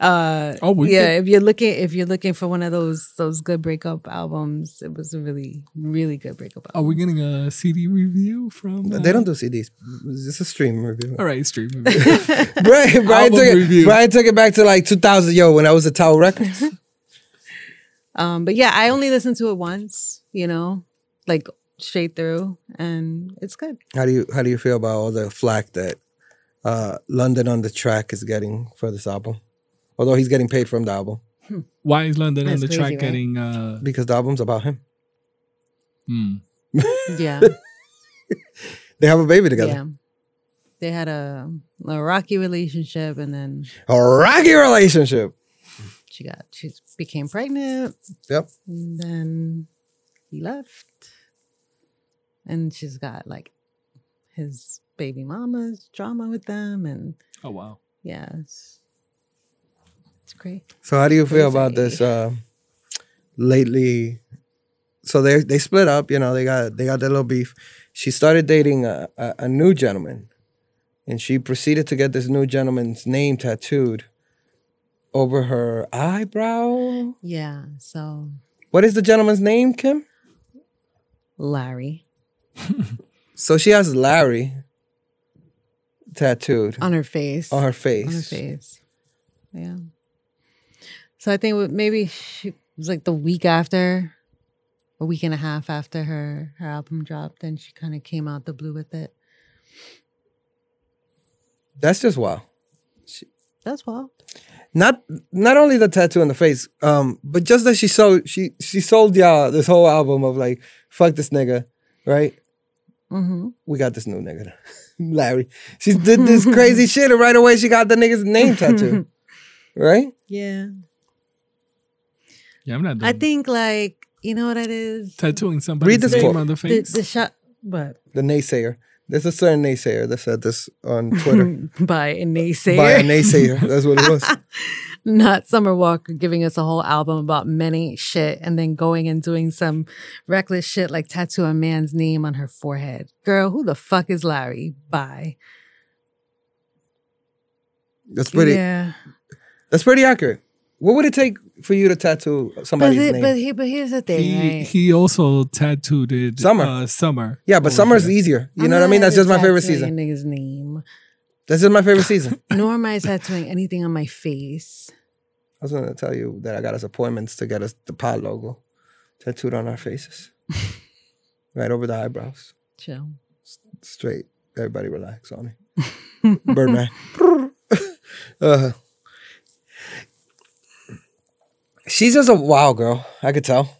uh, oh we yeah, could- if you're looking if you're looking for one of those those good breakup albums, it was a really really good breakup Album. are we getting a CD review from? uh, They don't do CDs. It's just a stream review. All right, stream review. Brian, Brian, Album took it, review. Brian took it back to like 2000, yo, when I was at Tower Records. Um, but yeah, I only listened to it once. You know, like straight through, and it's good. how do you how do you feel about all the flack that uh, London on the track is getting for this album? Although he's getting paid from the album Why is London on the crazy, track right? getting? uh because the album's about him. hmm. Yeah, They have a baby together. yeah. They had a, a rocky relationship, and then A rocky relationship. she got she became pregnant, Yep. and then he left, and she's got like his baby mama's drama with them, and Oh wow. yeah, it's, it's great. So how do you feel about this uh, lately? So they they split up. You know they got they got their little beef. She started dating a, a, a new gentleman, and she proceeded to get this new gentleman's name tattooed over her eyebrow. Yeah, so What is the gentleman's name, Kim? Larry So she has Larry tattooed on her face. on her face. on her face. Yeah. So I think maybe she it was like the week after, a week and a half after her her album dropped, and she kind of came out the blue with it. That's just wow. That's wild. Not not only the tattoo on the face, um, but just that she sold she she sold y'all this whole album of like fuck this nigga, right? Mm-hmm. We got this new nigga, Larry. She did this crazy shit, and right away she got the nigga's name tattoo, right? Yeah. Yeah, I'm not doing I think like you know what it is. tattooing somebody's this name quote. on the The, face. the shot, but The naysayer. There's a certain naysayer that said this on Twitter. by a naysayer, By a naysayer. That's what it was. not Summer Walker giving us a whole album about ain't shit and then going and doing some reckless shit like tattoo a man's name on her forehead. Girl, who the fuck is Larry? Bye. That's pretty. Yeah. That's pretty accurate. What would it take for you to tattoo But, somebody's he- name? but, he, but here's the thing, he right? he also tattooed it Summer. Uh, summer. yeah, but over summer's here. easier. You I'm know what I mean? That's just my favorite season. A nigga's name. That's just my favorite season. Nor am I tattooing anything on my face. I was gonna tell you that I got us appointments to get us the pod logo tattooed on our faces, right over the eyebrows. Chill. Straight. Everybody relax on me. Birdman. uh, she's just a wild girl. I could tell.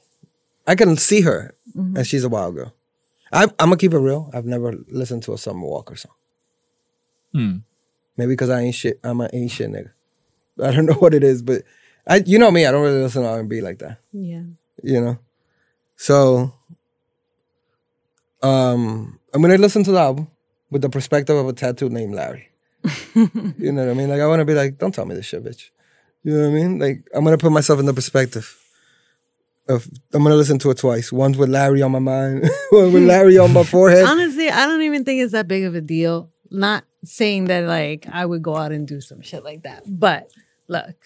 I can see her, Mm-hmm. and she's a wild girl. I, I'm gonna keep it real. I've never listened to a Summer Walker song. Hmm. Maybe because I ain't shit. I'm an ain't shit nigga. I don't know what it is, but I, you know me. I don't really listen to R&B like that. Yeah. You know, so um, I'm gonna listen to the album with the perspective of a tattoo named Larry. you know what I mean? Like I want to be like, don't tell me this shit, bitch. You know what I mean? Like I'm gonna put myself in the perspective of I'm gonna listen to it twice. Once with Larry on my mind, one with Larry on my forehead. Honestly, I don't even think it's that big of a deal. Not saying that like I would go out and do some shit like that. But look,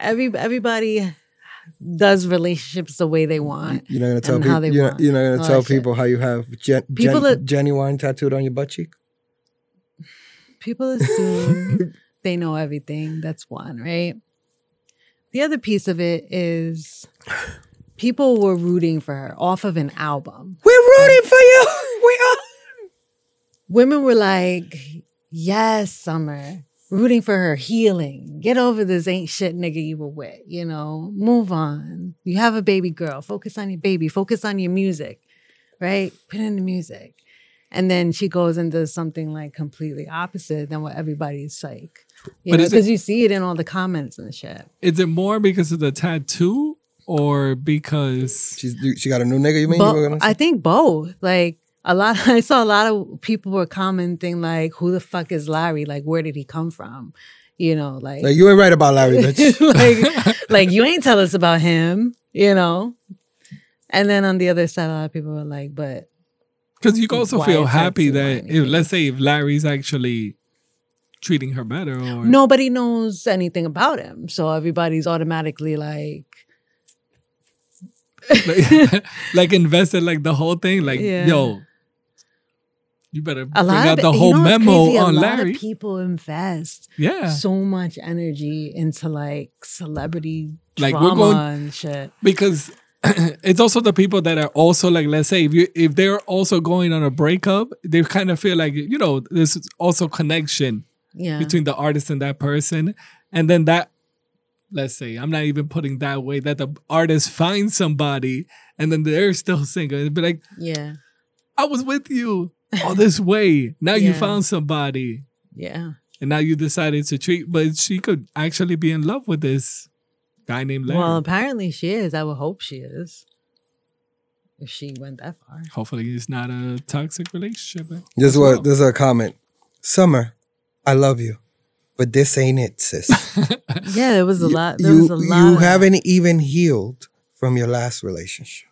every everybody does relationships the way they want. You're not gonna tell how they people. You're, you're not gonna that tell shit. people how you have gen, People gen, that- genuine tattooed on your butt cheek. people assume they know everything. That's one, right? The other piece of it is people were rooting for her off of an album. We're rooting for you. We are. Women were like, yes, Summer, rooting for her healing. Get over this ain't shit nigga you were with, you know, move on. You have a baby girl. Focus on your baby. Focus on your music, right? Put in the music. And then she goes and does something like completely opposite than what everybody's like. You But know, because you see it in all the comments and shit. Is it more because of the tattoo or because She's she got a new nigga. You mean? Bo- you were gonna say? I think both. Like a lot, I saw a lot of people were commenting like, "Who the fuck is Larry? Like, where did he come from?" You know, like, like you ain't right about Larry, bitch. like, like you ain't tell us about him. You know. And then on the other side, a lot of people were like, "But because you also feel happy that if let's say if Larry's actually treating her better or nobody knows anything about him, so everybody's automatically like." like, like invested like the whole thing like Yeah. yo you better A bring lot out of the you whole know memo crazy? on a Larry of people invest yeah so much energy into like celebrity Like, we're going- and shit. because it's also the people that are also like let's say if you if they're also going on a breakup they kind of feel like you know there's also connection Yeah. between the artist and that person and then that let's say i'm not even putting that way that the artist finds somebody and then they're still single and be like yeah. i was with you all this way now you found somebody Yeah. and now you decided to treat but she could actually be in love with this guy named larry Well, apparently she is. I would hope she is. If she went that far. hopefully it's not a toxic relationship eh? This is what well. this is a comment. Summer, I love you, but this ain't it, sis. Yeah, there was a lot. There you was a lot. you haven't even healed from your last relationship.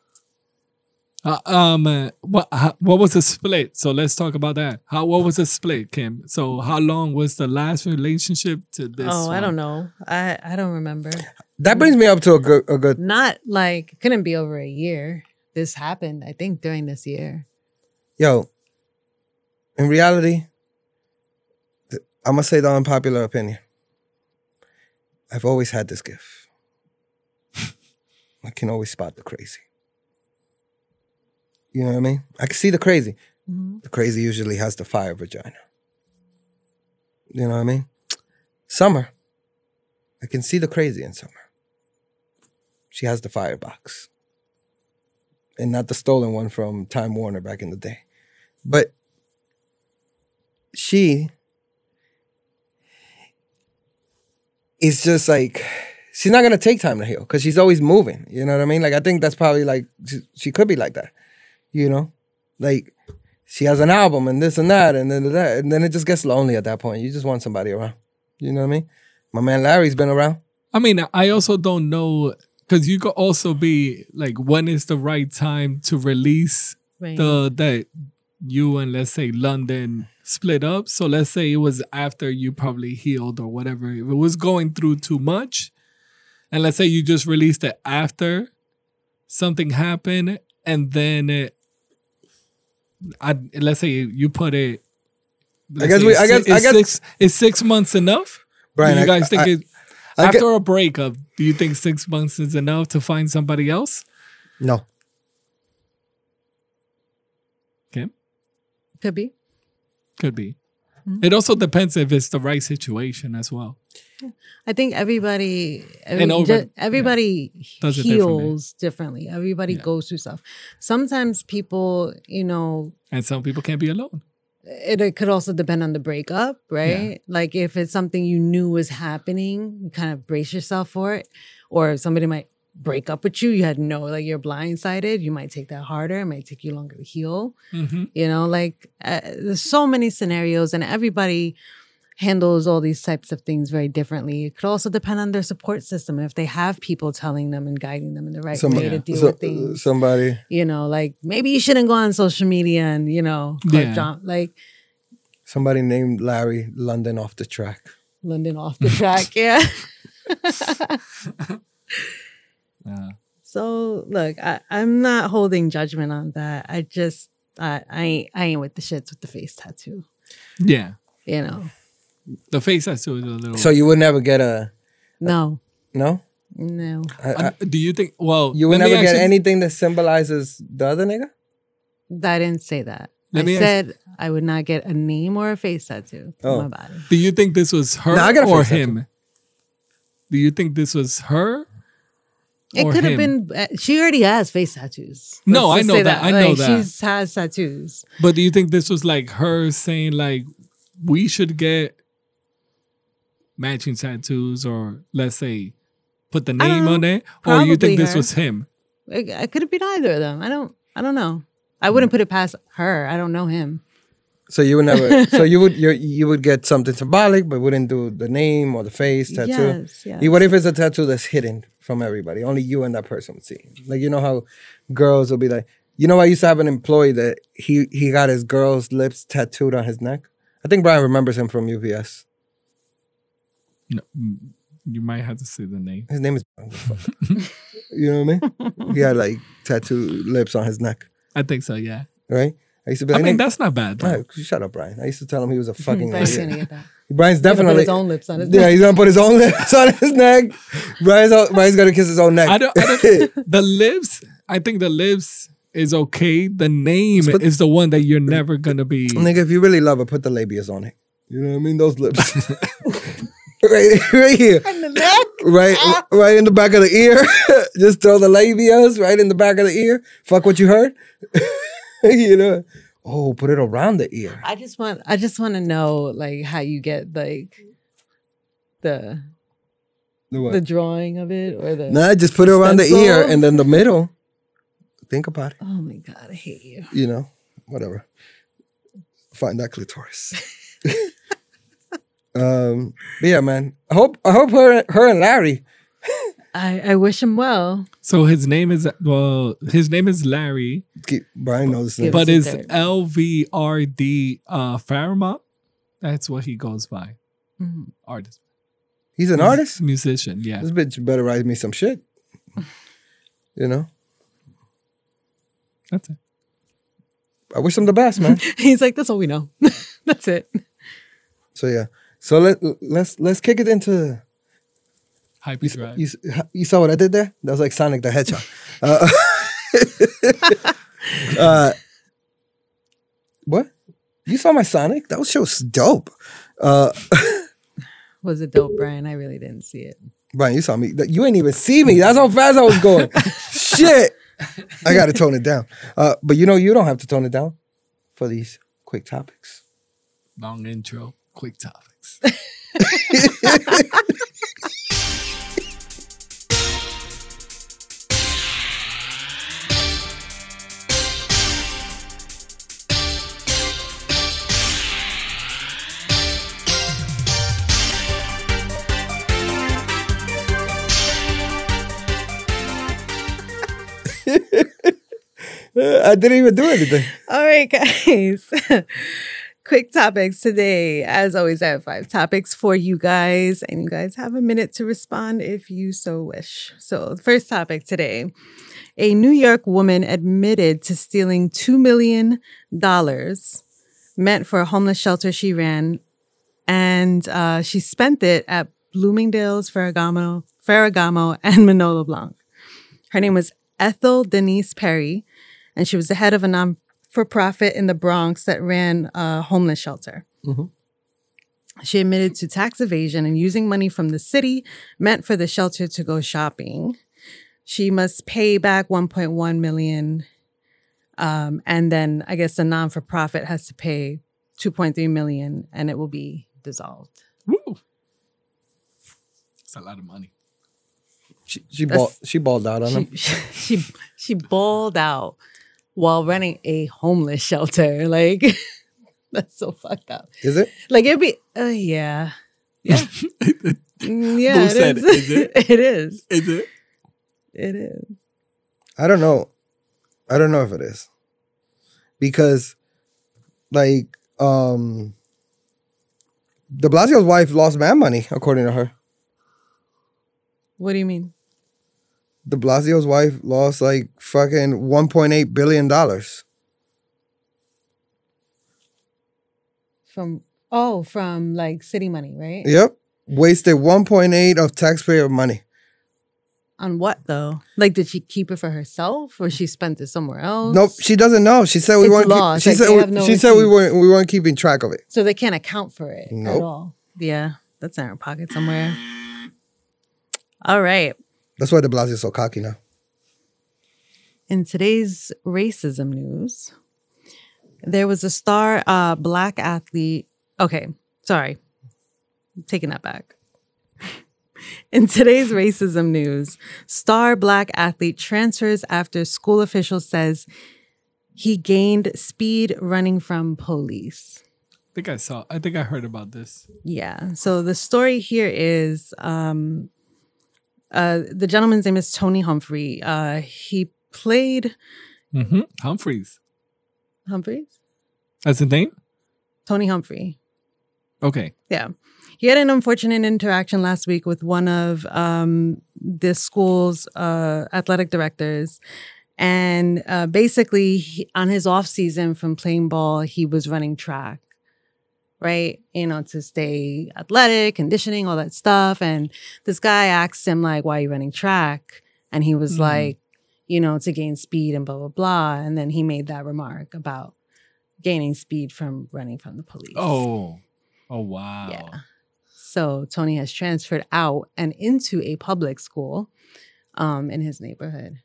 Uh, um, uh, what how, what was the split? So let's talk about that. How what was the split, Kim? So how long was the last relationship to this? Oh, I don't know. I I don't remember. That brings me up to a good a good. Not like couldn't be over a year. This happened, I think, during this year. Yo, in reality, th- I'm gonna say the unpopular opinion. I've always had this gift. I can always spot the crazy. You know what I mean? I can see the crazy. Mhm. The crazy usually has the fire vagina. You know what I mean? Summer. I can see the crazy in Summer. She has the firebox. And not the stolen one from Time Warner back in the day. But she is just like she's not gonna take time to heal because she's always moving. You know what I mean? Like I think that's probably like she, she could be like that. You know, like she has an album and this and that and then that and then it just gets lonely at that point. You just want somebody around. You know what I mean? My man Larry's been around. I mean, I also don't know because you could also be like, when is the right time to release Right. the that you and let's say London split up? So let's say it was after you probably healed or whatever. If it was going through too much, and let's say you just released it after something happened, and then it, I let's say you put it. let's guess we- it's I guess- si- I it's guys- six. Is six months enough? Brian, do you I- guys think I- it, I after get- a breakup? Do you think six months is enough to find somebody else? No. Okay, Could be. Could be. Mm-hmm. It also depends if it's the right situation as well. I think everybody, every, And over- ju- everybody Does it differently. heals differently. Everybody Yeah. goes through stuff. Sometimes people, you know, And some people can't be alone. it, it could also depend on the breakup, right? Like if it's something you knew was happening, you kind of brace yourself for it. Or somebody might break up with you, you had no, like you're blindsided, you might take that harder. It might take you longer to heal. hmm You know, like uh, there's so many scenarios, and everybody handles all these types of things very differently. It could also depend on their support system and if they have people telling them and guiding them in the right Some- way to deal So- with things. somebody. You know, like maybe you shouldn't go on social media and you know, click Yeah. John, like Somebody named Larry London off the track. London off the track. Yeah. Yeah. So look, I, I'm not holding judgment on that. I just I, I ain't I ain't with the shits with the face tattoo. Yeah. you know, The face tattoo is a little. So you would never get a no, no. no. I, I, Uh, do you think? Well, you would never get actually- anything that symbolizes the other nigga. I didn't say that. Let I me ask- said I would not get a name or a face tattoo Oh. on my body. Do you think this was her No, I got a or face tattoo. him? Do you think this was her? It could have been. uh, She already has face tattoos. No, Let's I know say that. I know Like, that. She's has tattoos. But do you think this was like her saying like we should get matching tattoos or let's say put the name on it? Or you think this her. was him? It, it could have been either of them. I don't. I don't know. I wouldn't put it past her. I don't know him. So you would never. so you would you you would get something symbolic, but wouldn't do the name or the face tattoo. Yes, yes. What if it's a tattoo that's hidden from everybody? Only you and that person would see. Like you know how girls will be like, you know, I used to have an employee that he he got his girl's lips tattooed on his neck. I think Brian remembers him from UPS. No, mm, you might have to say the name. His name is. you know what I mean? He had like tattooed lips on his neck, I think so. Yeah. right? I used to be I like, mean, "Nigga, that's not bad. though. Brian, shut up, Brian. I used to tell him he was a fucking Brian's idiot. gonna get that. Brian's He's gonna definitely put his own lips on his. Yeah, neck. he's gonna put his own lips on his neck. Brian's, al- Brian's gonna kiss his own neck. I don't, I don't the lips. I think the lips is okay. The name But- is the one that you're never gonna be. Nigga, if you really love it, put the labias on it. You know what I mean? Those lips. right, right here. Right, ah. right in the back of the ear. Just throw the labias right in the back of the ear. Fuck what you heard. you know. Oh, put it around the ear. I just want. I just want to know like how you get like the The what? the drawing of it or the. Nah, just put it around the ear and then the middle. Think about it. Oh my god, I hate you. You know, whatever. Find that clitoris. um, but yeah, man. I hope I hope her her and Larry. I I wish him well. So his name is well, his name is Larry, Keep, Brian knows this. Name. but us a it's. L V R D uh Fairmont. That's what he goes by. Mhm. Artist. He's an artist. Musician, yeah. This bitch better write me some shit. You know, That's it. I wish him the best, man. He's like, that's all we know. that's it. so yeah, so let let's let's kick it into. Hype You, you, you saw what I did there? That was like Sonic the Hedgehog. Uh, uh, what? You saw my Sonic? That was shit dope. Uh, Was it dope, Brian? I really didn't see it. Brian, you saw me. You ain't even see me. That's how fast I was going. Shit. I got to tone it down. Uh, but you know, you don't have to tone it down for these quick topics. Long intro, quick topics. I didn't even do anything. All right, guys. Quick topics today. As always, I have five topics for you guys, and you guys have a minute to respond if you so wish. So, first topic today a New York woman admitted to stealing $2 million meant for a homeless shelter she ran, and uh, she spent it at Bloomingdale's, Ferragamo, Ferragamo, and Manolo Blanc. Her name was Ethel Denise Perry and she was the head of a non for profit in the Bronx that ran a homeless shelter. Mhm. She admitted to tax evasion and using money from the city meant for the shelter to go shopping. She must pay back 1.1 million. Um, and then I guess the non for profit has to pay 2.3 million and it will be dissolved. Woo! It's a lot of money. She, she, balled, she balled out on him. She, she she balled out while running a homeless shelter. Like that's so fucked up. Is it? Like it'd be uh, yeah. Yeah. Yeah. Who it said is. it? Is it? it is. Is it? It is. I don't know. I don't know if it is. Because like um De Blasio's wife lost mad money, according to her. What do you mean? De Blasio's wife lost like fucking 1.8 billion dollars. From Oh, from like city money, right? Yep. Wasted 1.8 of taxpayer money. On what though? Like, did she keep it for herself, or she spent it somewhere else? Nope, she doesn't know. She said we It's weren't. lost, She like, said we, have no she said we weren't we weren't keeping track of it. So they can't account for it at all. Yeah, that's in her pocket somewhere. All right. That's why De Blasio is so cocky now. In today's racism news, there was a star uh, black athlete. Okay, sorry. I'm taking that back. In today's racism news, star black athlete transfers after school official says he gained speed running from police. I think I saw. I think I heard about this. Yeah. So the story here is um, uh, the gentleman's name is Tony Humphrey. Uh, he played hmm Humphreys. Humphreys? That's the name. Tony Humphrey. Okay. Yeah. He had an unfortunate interaction last week with one of um, the school's uh, athletic directors. And uh, basically, he, on his off season from playing ball, he was running track, right? You know, to stay athletic, conditioning, all that stuff. And this guy asked him, like, why are you running track? And he was Mhm. like, you know, to gain speed and blah, blah, blah. And then he made that remark about gaining speed from running from the police. Oh. Oh wow. Yeah. So Tony has transferred out and into a public school um, in his neighborhood.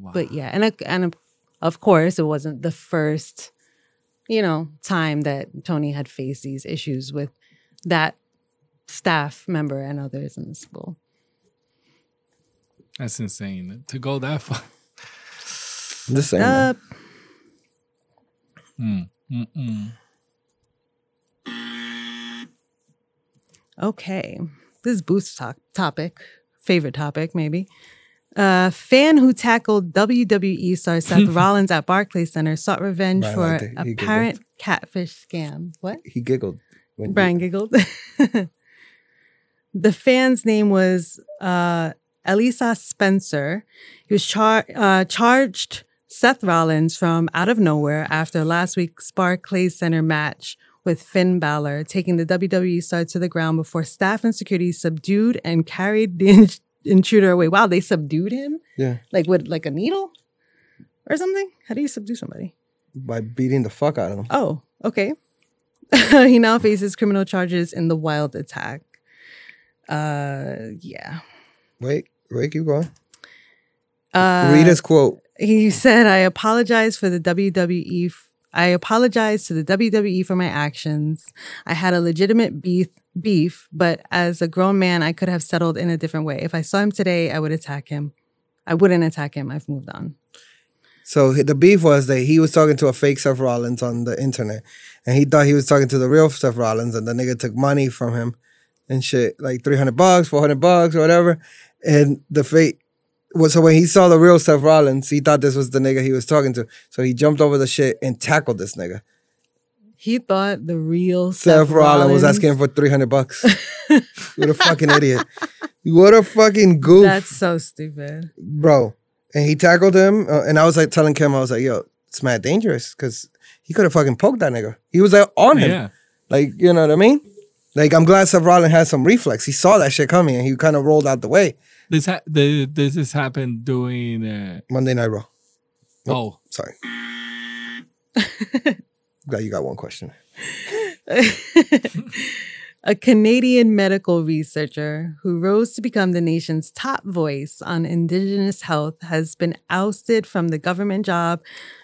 Wow. But yeah, and and of course, it wasn't the first, you know, time that Tony had faced these issues with that staff member and others in the school. That's insane to go that far. I'm just saying. Uh, Mm. Okay, this is Booth's talk, topic, favorite topic maybe. Uh, fan who tackled WWE star Seth Rollins at Barclays Center sought revenge Brian for liked it. He giggled. apparent catfish scam. What? He giggled. When Brian giggled. the fan's name was uh, Elijah Spencer. He was char- uh, charged Seth Rollins from out of nowhere after last week's Barclays Center match with Finn Balor, taking the WWE star to the ground before staff and security subdued and carried the in- intruder away. Wow, they subdued him? Yeah. Like with like a needle or something? How do you subdue somebody? by beating the fuck out of him. Oh, okay. he now faces criminal charges in the wild attack. Uh, yeah. Wait, wait, keep going. Uh, Read his quote. He said, "I apologize for the WWE. I apologize to the WWE for my actions. I had a legitimate beef, beef, but as a grown man, I could have settled in a different way. If I saw him today, I would attack him. I wouldn't attack him. I've moved on. So the beef was that he was talking to a fake Seth Rollins on the internet, and he thought he was talking to the real Seth Rollins, and the nigga took money from him and shit, like three hundred bucks, four hundred bucks, or whatever. And the fake was so when he saw the real Seth Rollins, he thought this was the nigga he was talking to. So he jumped over the shit and tackled this nigga. He thought the real Seth, Seth, Rollins was asking for three hundred bucks. what a fucking idiot! What a fucking goof, That's so stupid. bro. And he tackled him, uh, and I was like telling Kim, I was like, "Yo, it's mad dangerous because he could have fucking poked that nigga. He was like on him, Yeah. like you know what I mean." Like I'm glad Seth Rollins had some reflex. He saw that shit coming, and he kind of rolled out the way. This ha- the, this has happened during. Uh, Monday Night Raw. oh, Sorry. glad you got one question. a Canadian medical researcher who rose to become the nation's top voice on Indigenous health has been ousted from the government job,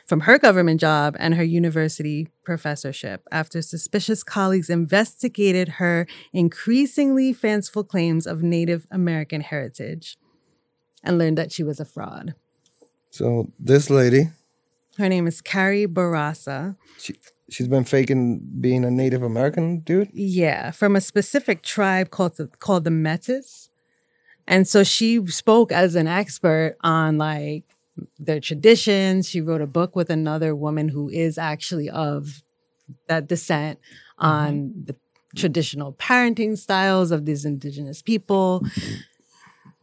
from her government job and her university professorship after suspicious colleagues investigated her increasingly fanciful claims of Native American heritage and learned that she was a fraud. So this lady, Her name is Carrie Bourassa. she she's been faking being a Native American dude. Yeah, from a specific tribe called the, called the Metis. And so she spoke as an expert on like their traditions. She wrote a book with another woman who is actually of that descent on mm-hmm. the traditional parenting styles of these indigenous people.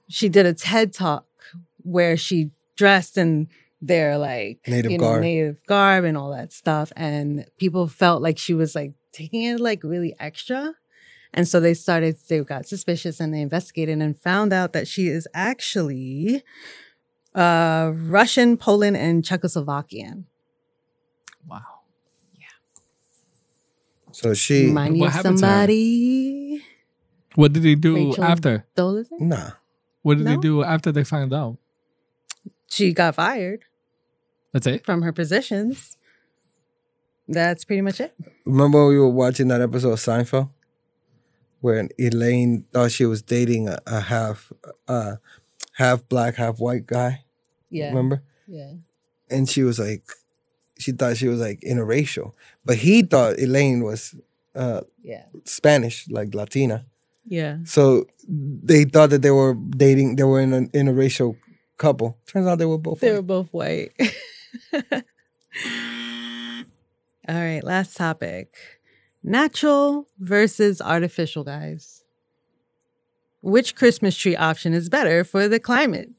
She did a TED talk where she dressed in their like Native you know, garb. native garb and all that stuff. And people felt like she was like taking it like really extra. And so they started, they got suspicious and they investigated and found out that she is actually uh, Russian, Poland, and Czechoslovakian. Wow. Yeah. So she Remind you What of happened to her? somebody. What did they do Rachel after? Dolezal? nah. What did they No. do after they found out? She got fired That's it. from her positions. That's pretty much it. Remember when we were watching that episode of Seinfeld, where Elaine thought she was dating a, a half, uh, half black, half white guy. Yeah. Remember? Yeah. And she was like, she thought she was like interracial, but he thought Elaine was uh, Yeah. Spanish, like Latina. Yeah. So they thought that they were dating. They were in an interracial couple. Turns out they were both. They white. were both white. All right, last topic. Natural versus artificial, guys. Which Christmas tree option is better for the climate?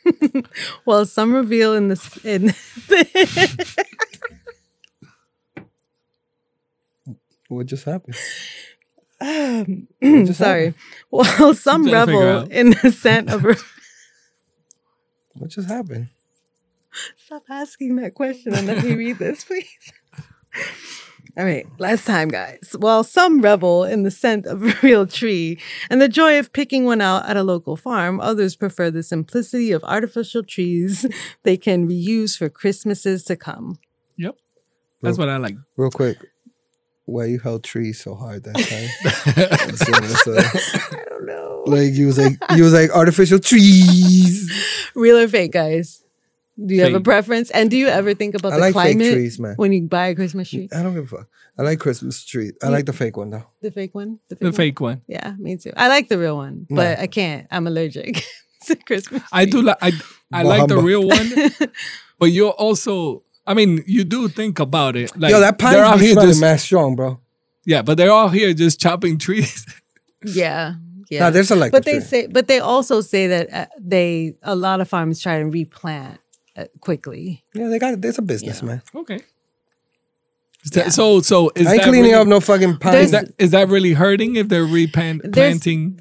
well, some reveal in this in What just happened? um, just sorry. Well, some trying to figure revel in the scent of What just happened? Stop asking that question and let me read this, please. All right, last time, guys. While some revel in the scent of a real tree and the joy of picking one out at a local farm, others prefer the simplicity of artificial trees they can reuse for Christmases to come. Yep. That's what I like. Real quick, why you held trees so hard that time? So it's, I don't know. like you was like you was like artificial trees. Real or fake, guys? Do you have a preference? And do you ever think about I the like fake climate trees, man. when you buy a Christmas tree? I don't give a fuck. I like Christmas trees. I like the fake one though. The fake one? The one? fake one. Yeah, me too. I like the real one, but No. I can't. I'm allergic to Christmas. I do like I I like the real one, but you're also I mean you do think about it. Like Yo, that they're out here just mad strong, bro. yeah, but they're all here just chopping trees. Yeah, yeah. Nah, there's a like. but they say, but they also say that uh, they a lot of farms try to replant quickly. yeah, they got it. There's a business, man. okay. Is that- So so is I ain't that cleaning really, up no fucking pine. is that is that really hurting if they're replant There's- planting?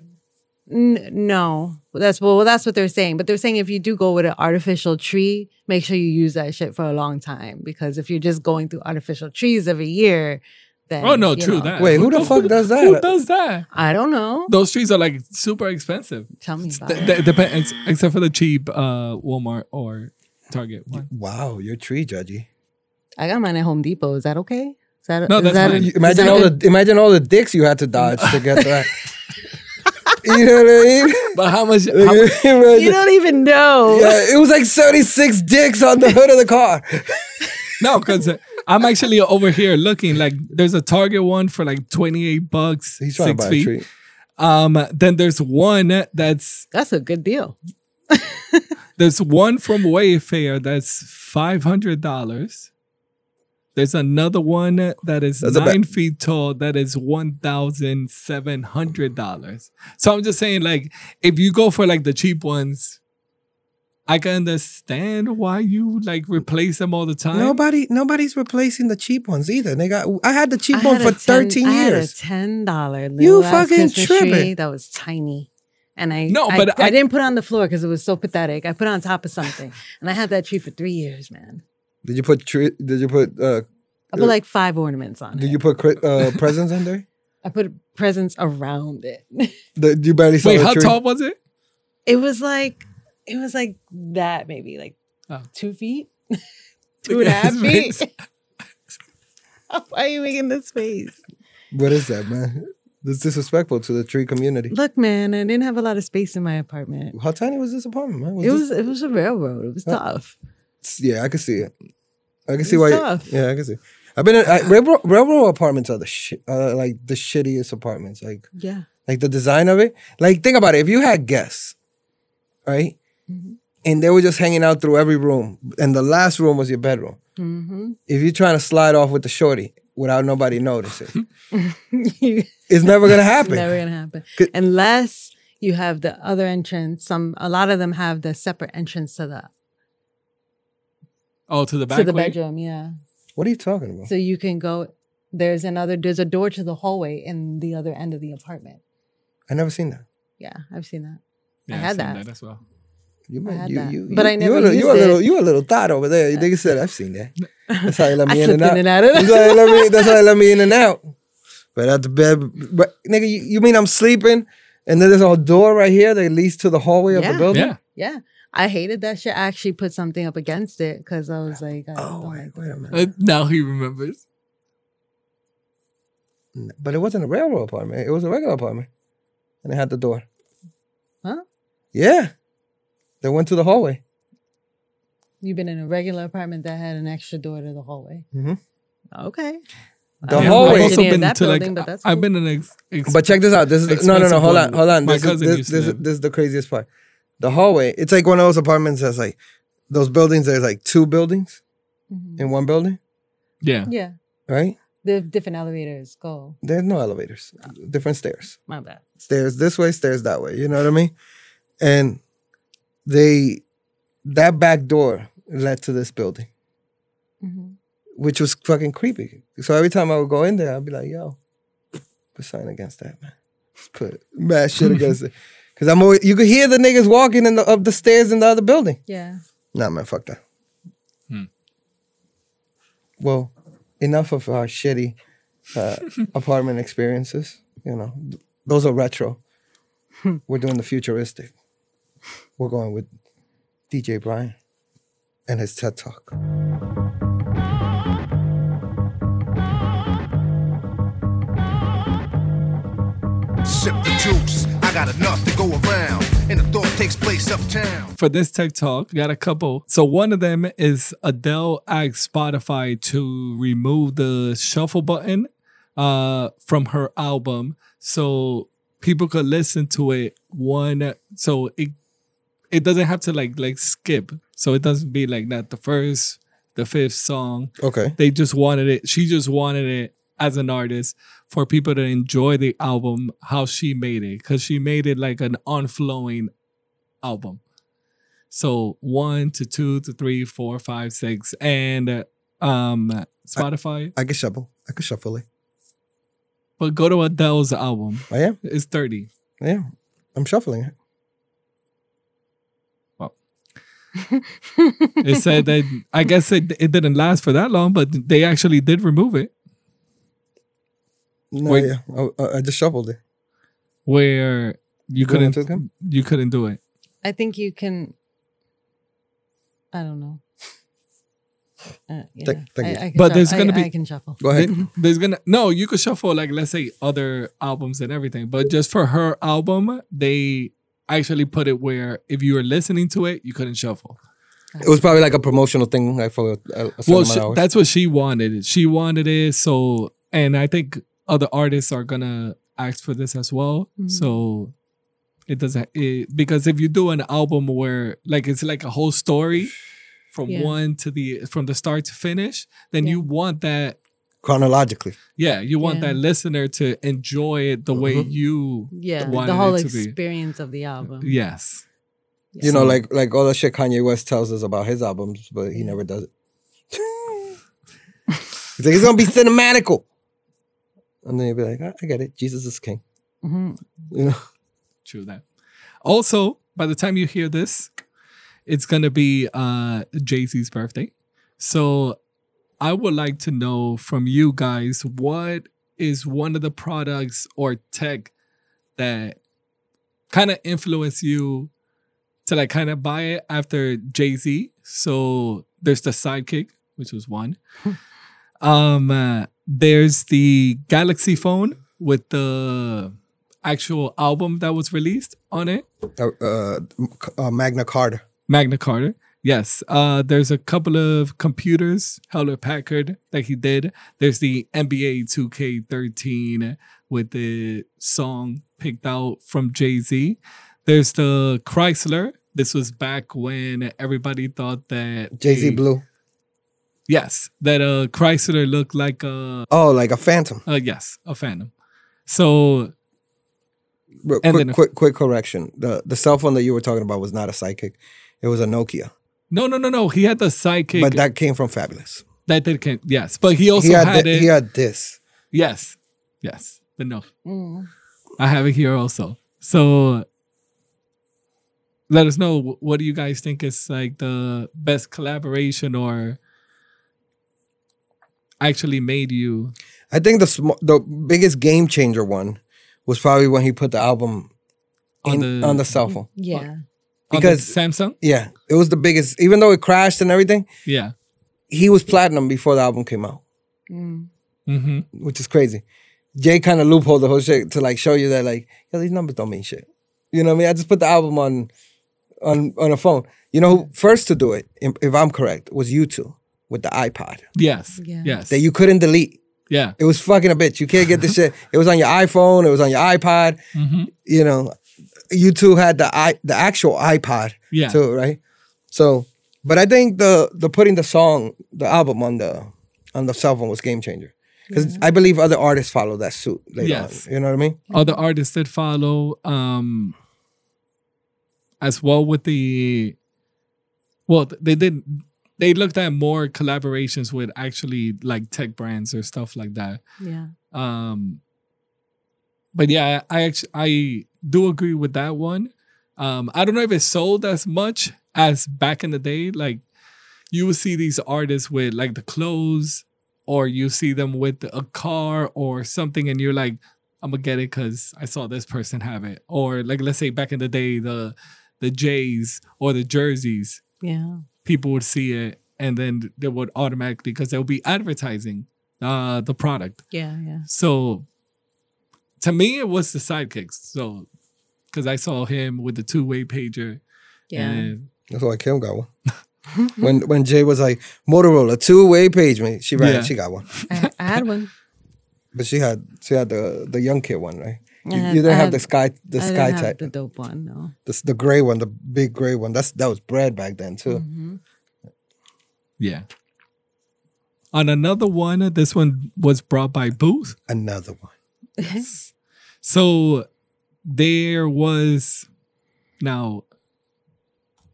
N- no, that's well, that's what they're saying. But they're saying if you do go with an artificial tree, make sure you use that shit for a long time because if you're just going through artificial trees every year, then Oh no, you true know, that. Wait, who the fuck does that? Who does that? I don't know. Those trees are like super expensive. Tell me about Th- it. th- depends, except for the cheap uh, Walmart or Target one. wow, you're tree judgy. I got mine at Home Depot. Is that okay? Is that No, is that's that fine. a- You- Imagine that all a- the imagine all the dicks you had to dodge to get that. you know what I mean? But how much? How, mu- Imagine- You don't even know. yeah, it was like 76 dicks on the hood of the car. no, because I'm actually over here looking like there's a Target one for like 28 bucks, He's trying to six buy a feet. tree. Um, then there's one that's That's a good deal. There's one from Wayfair that's five hundred dollars. There's another one that is That's nine bet. feet tall that is one thousand seven hundred dollars. So I'm just saying, like, if you go for like the cheap ones, I can understand why you like replace them all the time. Nobody, nobody's replacing the cheap ones either. They got. I had the cheap I one for a 10 13 I had a years. ten dollar. You fucking tripping. That was tiny, and I No, I, but I, I- didn't put it on the floor because it was so pathetic. I put it on top of something, and I had that tree for three years, man. Did you put tree? Did you put? uh I put like five ornaments on it? Did it. you put uh, presents in there? I put presents around it. The, you barely saw Wait, the how tree. tall was it? it was like it was like that, maybe like Oh. two feet, two and a half feet. Why are you making this face? What is that, man? That's disrespectful to the tree community. Look, man, I didn't have a lot of space in my apartment. How tiny was this apartment, man? It this- was it was a railroad. It was tough. Yeah, I can see it. I can see why. tough. Yeah, I can see. I've been in I, railroad, railroad apartments are the shit, uh, like the shittiest apartments. Like, Yeah. like the design of it. Like, think about it. If you had guests, right, Mm-hmm. and they were just hanging out through every room, and the last room was your bedroom. Mm-hmm. If you're trying to slide off with the shorty without nobody noticing, it's never gonna happen. It's never gonna happen unless you have the other entrance. Some a lot of them have the separate entrance to the Oh, to the back. to the way? bedroom. Yeah, What are you talking about? so you can go. There's another. There's a door to the hallway in the other end of the apartment. I never seen that. Yeah, I've seen that. Yeah, I I've had seen that. as well. You, I had you, that. you, But you, I never you, a little, you a little, it. you a little thought over there. You nigga said, I've seen that. That's how you let me in and out. in and out of That's how you let me. That's how you let me in and out. But at the bed, but nigga, you, you mean I'm sleeping, and then there's a door right here that leads to the hallway of the building? Yeah. Yeah, I hated that shit. I actually put something up against it because I was like, I Oh wait, wait a minute. Uh, now he remembers. But it wasn't a railroad apartment. It was a regular apartment, and it had the door. Huh? Yeah, they went to the hallway. You've been in a regular apartment that had an extra door to the hallway. Mhm. Okay. The Yeah, hallway- I've I've also been that to building, but that's I've cool. been in ex, ex But check this out. This is the, no, no, no. Hold on, hold on. This is, cousin this, used to this, live. this is the craziest part. The hallway. It's like one of those apartments that's like those buildings. There's like two buildings Mhm. in one building, yeah. Yeah, right? the different elevators go. There's no elevators, different stairs. My bad. Stairs this way, stairs that way. You know what I mean? And they that back door led to this building, hmm which was fucking creepy. So every time I would go in there, I'd be like, "Yo, put something against that, man. Just put mad shit against it." Because I'm always, you could hear the niggas walking in the, up the stairs in the other building. Yeah. Nah, man, fuck that. Hmm. Well, enough of our shitty uh, apartment experiences. You know, those are retro. We're doing the futuristic. We're going with DJ Brian and his TED Talk. Juice, I got enough to go around, and the thought takes place uptown. For this tech talk, got a couple. So one of them is Adele asked Spotify to remove the shuffle button uh from her album so people could listen to it one so it it doesn't have to like like skip. So it doesn't be like that the first, the fifth song. Okay. They just wanted it. She just wanted it as an artist for people to enjoy the album how she made it because she made it like an on-flowing album. So one to two to three, four, five, six, and um Spotify. I can shuffle. I can shuffle it. but go to Adele's album. I am. It's thirty. Yeah. I'm shuffling it. Well. It said that I guess it it didn't last for that long, but they actually did remove it. No, Wait. yeah. I, I- I just shuffled it. Where you Go couldn't Philcom. you couldn't do it. I think you can. I don't know. Uh, yeah. Thank- thank I, you. I But shuff- there's gonna be- I can shuffle. Go ahead. There- There's gonna no, you could shuffle like let's say other albums and everything, but just for her album, they actually put it where if you were listening to it, you couldn't shuffle. It was probably like a promotional thing, like for a, a Well, she, of hours. that's what she wanted. She wanted it so, and I think other artists are gonna ask for this as well. Mhm. So it doesn't it, because if you do an album where like it's like a whole story from Yeah. one to the from the start to finish, then Yeah. you want that chronologically. Yeah, you want Yeah. that listener to enjoy it the way Mhm. you. Yeah, wanted the whole it to be. experience of the album. Yes. You know, like like all the shit Kanye West tells us about his albums, but he never does it. He's like, it's gonna be cinematical. And then you'll be like, I, I get it. Jesus is king. hmm You know? True that. Also, by the time you hear this, it's gonna be uh Jay Z's birthday. So I would like to know from you guys what is one of the products or tech that kind of influence you to like kind of buy it after Jay Z. So there's the Sidekick, which was one. um, uh, there's the Galaxy phone with the actual album that was released on it. Uh, uh, uh, Magna Carta. Magna Carta. Yes. Uh, there's a couple of computers, Hewlett Packard, that he did. There's the NBA 2K13 with the song picked out from Jay Z. There's the Chrysler. This was back when everybody thought that Jay Z Blue. Yes, that a Chrysler looked like a Oh, like a phantom. uh, yes, a Phantom. So Real And quick, then- quick, quick correction. The the cell phone that you were talking about was not a Sidekick, It was a Nokia. no, no, no, no. He had the Sidekick, But that came from Fabolous. That did can yes, but he also he had, had, thi- it. he had this. yes, yes, but no, Mm. I have it here also. So let us know what do you guys think is like the best collaboration or actually made you I think the sm- the biggest game changer one was probably when he put the album on in, the on the cell phone. Yeah. on because- the Samsung? Yeah, it was the biggest. Even though it crashed and everything, Yeah. he was platinum before the album came out, Mm. Mm-hmm. which is crazy. Jay kind of loopholed the whole shit to like show you that like, yo, these numbers don't mean shit. You know what I mean? I just put the album on on on a phone. You know who first to do it, if if I'm correct, was U2 with the iPod Yes. Yeah. Yes. that you couldn't delete. yeah. It was fucking a bitch. You can't get this shit. It was on your iPhone. It was on your iPod. Mm-hmm. You know, U2 had the i the actual iPod Yeah. too, right? So, but I think the the putting the song, the album on the on the cell phone was game changer because I believe other artists follow that suit later Yes. on. You know what I mean? other artists that follow um as well with the well they did they looked at more collaborations with actually like tech brands or stuff like that. Yeah. um but yeah i actually i do agree with that one. Um i don't know if it sold as much as back in the day. Like you would see these artists with like the clothes or you see them with a car or something and you're like i'm gonna get it because i saw this person have it. Or like let's say back in the day the the jays or the jerseys. Yeah. People would see it and then they would automatically because they'll be advertising uh the product Yeah. Yeah. so to me, it was the sidekicks. So because I saw him with the two way pager. Yeah. And That's why Kim got one. when when Jay was like Motorola two way page me, she ran, Yeah. she got one, I, I had one. but she had she had the the young kid one, right? You, I had- you didn't I have the sky the I sky didn't have type, the dope one. No. the the gray one, the big gray one. That's that was bread back then too. Mhm. yeah. On another one, this one was brought by Booth. Another one. Yes. So there was now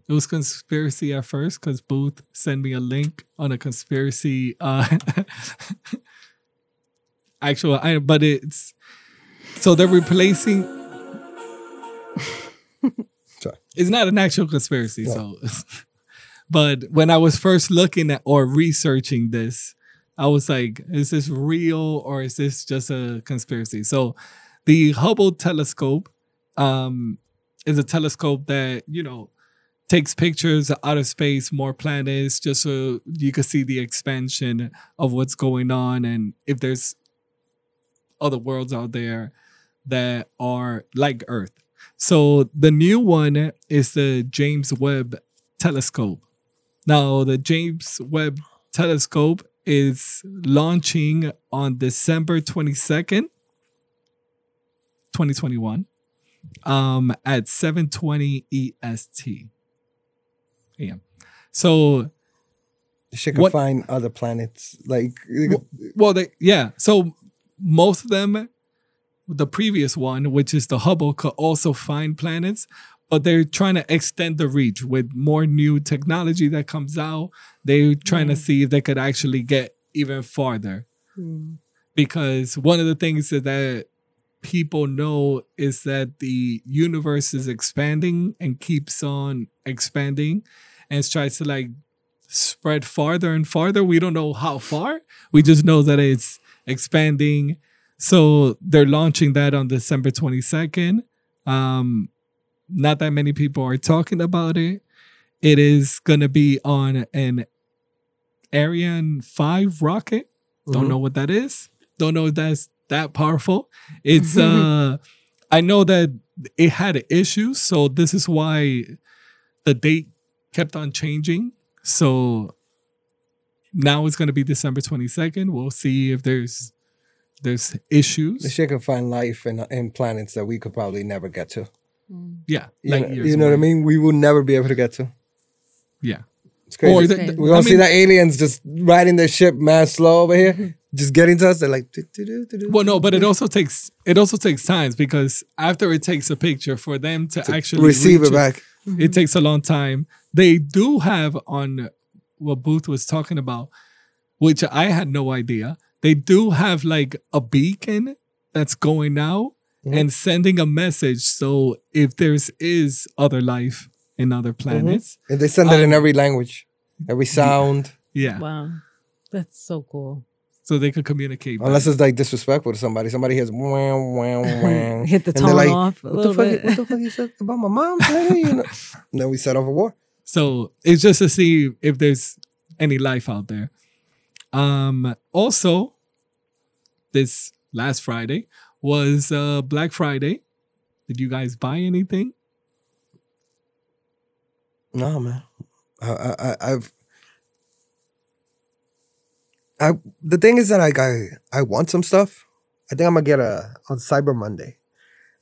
it was conspiracy at first because Booth sent me a link on a conspiracy uh actual I but it's so they're replacing Sorry. it's not an actual conspiracy, so but when I was first looking at or researching this, I was like, is this real or is this just a conspiracy? So the Hubble telescope um is a telescope that, you know, takes pictures of outer space, more planets, just so you can see the expansion of what's going on and if there's other worlds out there that are like Earth. So the new one is the James Webb telescope. Now, the James Webb telescope is launching on December 22nd, 2021, um, at 7:20 EST. AM. So She could What- find other planets like Well, they yeah. So most of them, the previous one, which is the Hubble, could also find planets, but they're trying to extend the reach with more new technology that comes out. They're trying to see if they could actually get even farther. Mm. Because one of the things that people know is that the universe is expanding and keeps on expanding and tries to like spread farther and farther. We don't know how far. We just know that it's expanding. So they're launching that on December 22nd. Um, not that many people are talking about it. It is going to be on an Ariane 5 rocket. Don't Mhm. know what that is. Don't know if that's that powerful. It's uh I know that it had issues, so this is why the date kept on changing. So now it's gonna be December 22nd. We'll see if there's there's the issues. shit can find life in in planets that we could probably never get to. Mm. Yeah. You, know, years you know what I mean? We will never be able to get to. Yeah. It's crazy. Or the- the- We're gonna I see mean- that aliens just riding their ship mad slow over here, just getting to us. They're like, "Do, do, do, do, do, Well, no, but it also takes it also takes time because after it takes a picture for them to, actually receive reach it back. It takes a long time. They do have on what Booth was talking about which I had no idea. They do have like a beacon that's going out Mhm. and sending a message. So if there's is other life in other planets, And they send it in every language, every sound, yeah, Wow. That's so cool. so they could communicate. back. unless it's like disrespectful to somebody. Somebody hears wham, wham, wham. Hit the and tone like, off a What the, little fuck, bit. what the fuck you said about my mom? nigga?" You know? And then we set off a war. So it's just to see if there's any life out there. Um, also, this last Friday was uh Black Friday. Did you guys buy anything? No, man. I, I, I, I've. I the thing is that like I I want some stuff. I think I'm gonna get a on Cyber Monday.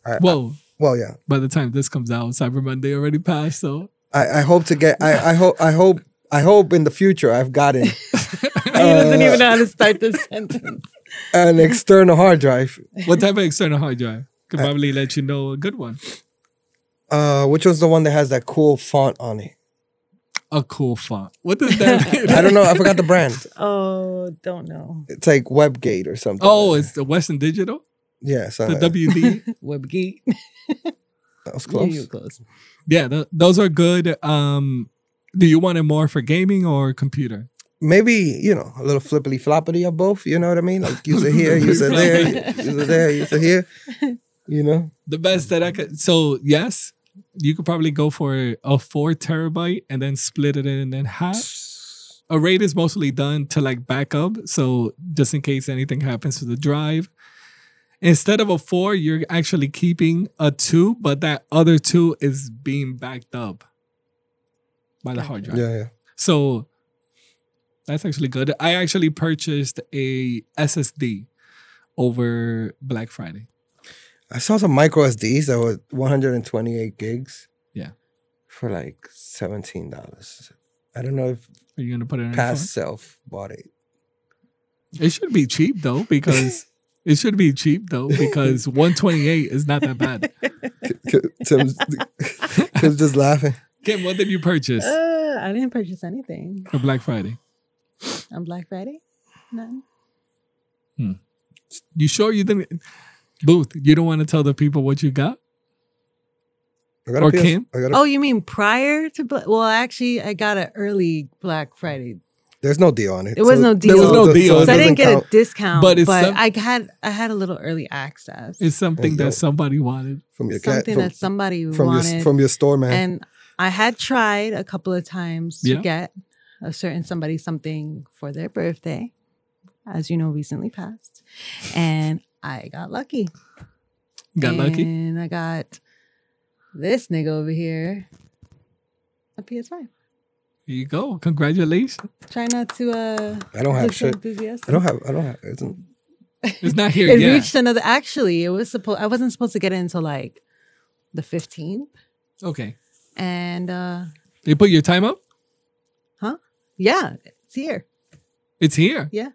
I, I- Well, well, yeah. by the time this comes out, Cyber Monday already passed. So I, I hope to get. I, I hope. I hope. I hope in the future I've gotten he doesn't even know how to start this sentence. An external hard drive. what type of external hard drive? Could Uh, probably let you know a good one. Uh, which one's the one that has that cool font on it? A cool font. What does that mean? I don't know. I forgot the brand. Oh, don't know. It's like WebGate or something. Oh, it's the Western Digital, yeah, the something like that. WD. WebGeek. that was Yeah, close. you were close. yeah, th- those are good. Um, do you want it more for gaming or computer? Maybe you know a little flippity floppity of both. You know what I mean? Like use it here, use it there, use it there, use it here. You know? The best that I could. So yes, you could probably go for a four terabyte and then split it in in half. A RAID is mostly done to like backup, so just in case anything happens to the drive. Instead of a four, you're actually keeping a two, but that other two is being backed up by the hard drive. Yeah, yeah. So that's actually good. I actually purchased a SSD over Black Friday. I saw some micro SDs that were 128 gigs. Yeah. For like seventeen dollars. I don't know if Are you gonna put it in your past self bought it. It should be cheap though, because it should be cheap though, because 128 is not that bad. Tim's, Tim's just laughing. Kim, what did you purchase Uh, I didn't purchase anything for Black Friday? On Black Friday. None. Hmm. You sure you didn't? Booth, you don't want to tell the people what you got? I got Or a PS, Kim? I got a, Oh, you mean prior to Black? Well, actually, I got an early Black Friday. There's no deal on it. There was no deal. There was deal. no deal. it So I didn't get count a discount, But but, it's some- I had I had a little early access. It's something that somebody wanted. from your cat something from, that somebody from wanted. your from your store, man. and I had tried a couple of times to get a certain somebody something for their birthday, as you know, recently passed, and I got lucky. Got lucky. and I got this nigga over here a PS5. Here you go. Congratulations. Try not to uh I don't have look shit. enthusiastic. I don't have. I don't have. It's, It's not here it yet. reached another actually it was supposed I wasn't supposed to get it until like the 15th Okay. and uh They put your time up? Yeah it's here It's here. yeah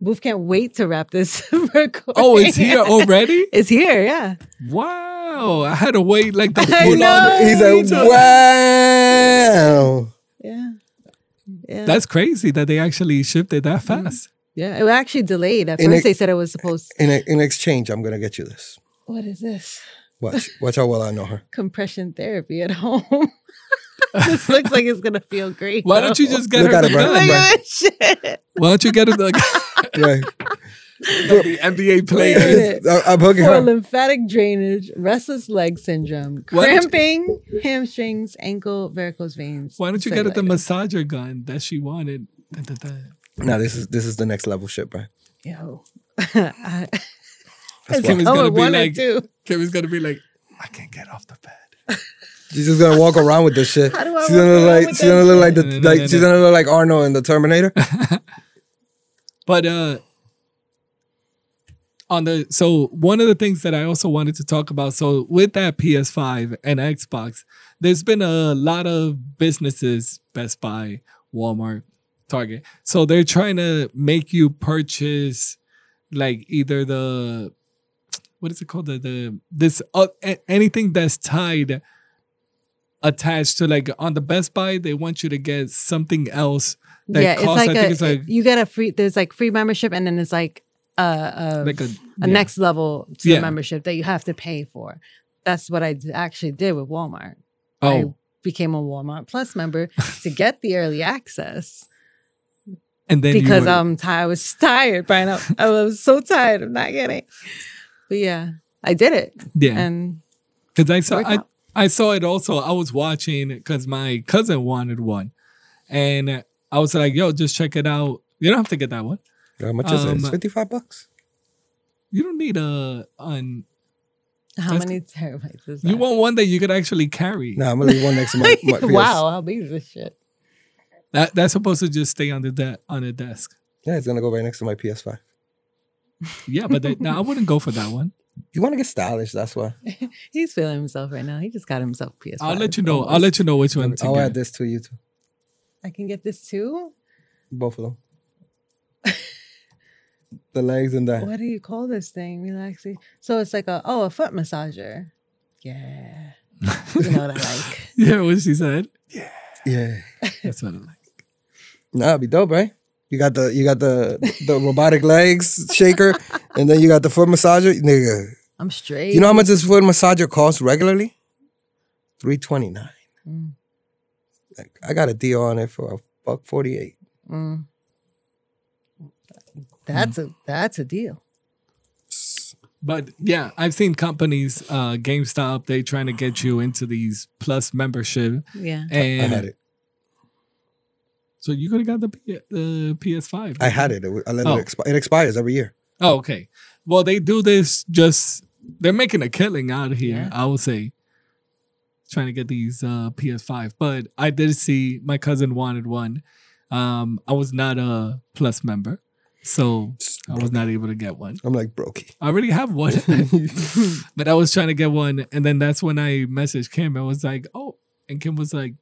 Booth can't wait to wrap this recording. Oh, it's here already? it's here yeah Wow. I had to wait like the I full on. he's like, too. wow. yeah yeah That's crazy that they actually shipped it that Mm-hmm. fast. yeah it was actually delayed at In first a- they said it was supposed In in exchange, I'm gonna get you this. what is this Watch, watch how well I know her. compression therapy at home this looks like it's gonna feel great Why don't you just get Look her at the it, bro. gun? look at this shit Why don't you get it like Right. the NBA players? Wait. I- I'm hugging for her. lymphatic drainage, restless leg syndrome, Why don't you- cramping, hamstrings, ankle, varicose veins. Why don't you get it the cellulitis. massager gun that she wanted? Da, da, da. No, this is this is the next level shit, bro. Yo. I, That's it's why. Kim is a gonna color be one or like- two. Kim is gonna be like, I can't get off the bed. She's just gonna walk around with this shit. How do I she's walk gonna look like with she's gonna look like the? No, no, like no, she's no. gonna look like Arnold in the Terminator. But uh on the so one of the things that I also wanted to talk about so with that PS5 and Xbox there's been a lot of businesses Best Buy, Walmart, Target. So they're trying to make you purchase like either the what is it called the the this uh, a- anything that's tied attached to like on the Best Buy, they want you to get something else that yeah, it's like I think a, it's like you get a free. There's like free membership, and then it's like a a, like a, a yeah. next level to Yeah. the membership that you have to pay for. That's what I actually did with Walmart. I Oh, became a Walmart Plus member to get the early access and then because I'm tired. I was tired, Brian. I, I was so tired of not getting. But yeah, I did it, yeah, and because I saw I, out. I saw it also. I was watching because my cousin wanted one, and I was like, "Yo, just check it out. You don't have to get that one. How much is it? It's Um, 55 bucks. You don't need a an. how many terabytes is that? You want one that you could actually carry. Nah, I'm gonna leave one next to my, my PS. wow, how big is this shit? That that's supposed to just stay on the de- on the desk. Yeah, it's gonna go right next to my PS5. Yeah, but they, no, I wouldn't go for that one. You want to get stylish, that's why. He's feeling himself right now. He just got himself a PS5. I'll let you know. I'll let you know which one to I'll get. add this to you too. I can get this too. Both of them. the legs and that. What do you call this thing? Relaxing. So it's like a oh a foot massager. Yeah. you know what I like. Yeah, what she said. Yeah. That's what I like. Nah, it'd be dope, right? You got the you got the the robotic legs shaker, and then you got the foot massager. Nigga, I'm straight. you know how much this foot massager costs regularly? Three twenty nine. Mm. Like, I got a deal on it for a buck forty eight. Mm. That's a that's a deal. But yeah, I've seen companies, uh, GameStop, they trying to get you into these plus membership, Yeah. I and had it. so you could have got the P- the PS5. I had it. It, was- I let Oh. it, expi- it expires every year. Oh, okay. Well, they do this just they're making a killing out of here, Yeah. I would say. Trying to get these uh PS5. But I did see my cousin wanted one. Um, I was not a plus member, so I was not able to get one. I'm like brokey. I already have one. but I was trying to get one, and then that's when I messaged Kim. I was like, "Oh," and Kim was like,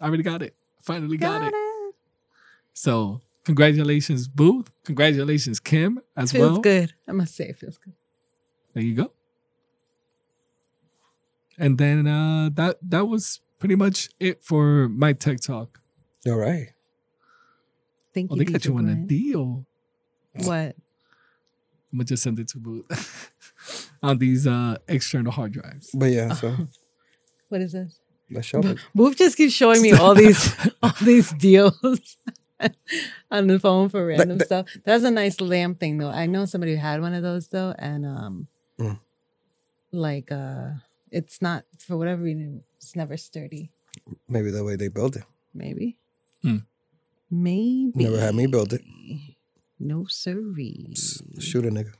"I already got it. Finally got, it. So congratulations, Booth. Congratulations, Kim, as Feels well. good. I must say it feels good. There you go. And then uh, that that was pretty much it for my tech talk. All right. Thank Oh, you. they got you on a deal. What? I'm gonna just send it to Booth on these uh, external hard drives. But yeah, so What is this? let's show it. Boof just keeps showing me all these all these deals on the phone for random that- stuff. That's a nice lamp thing though. I know somebody who had one of those though, and um, Mm. like uh, it's not for whatever reason, it's never sturdy. Maybe the way they build it. Maybe. Hmm. Maybe. Never had me build it. No siree. Shoot a nigga.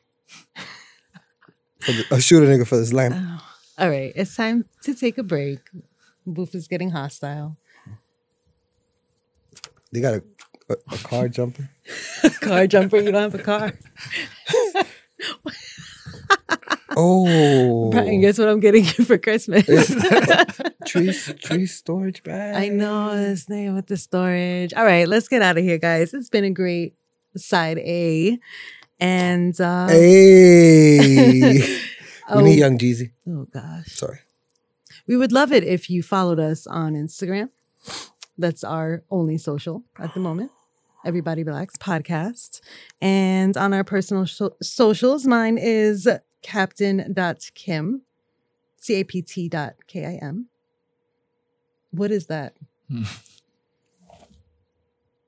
For the, uh, shoot a nigga for this lamp. Oh. All right, it's time to take a break. Boof is getting hostile. They got a, a, car jumper. Car jumper, you don't have a car. Oh, Brian, guess what I'm getting you for Christmas? tree tree storage bag. I know this name with the storage. All right, let's get out of here, guys. It's been a great side A. And uh Hey, we oh, need Young Jeezy. oh gosh. Sorry. We would love it if you followed us on Instagram. That's our only social at the moment. Everybody Relax podcast. And on our personal so- socials, mine is captain.kim, C A P T dot K I M. What is that? Hmm.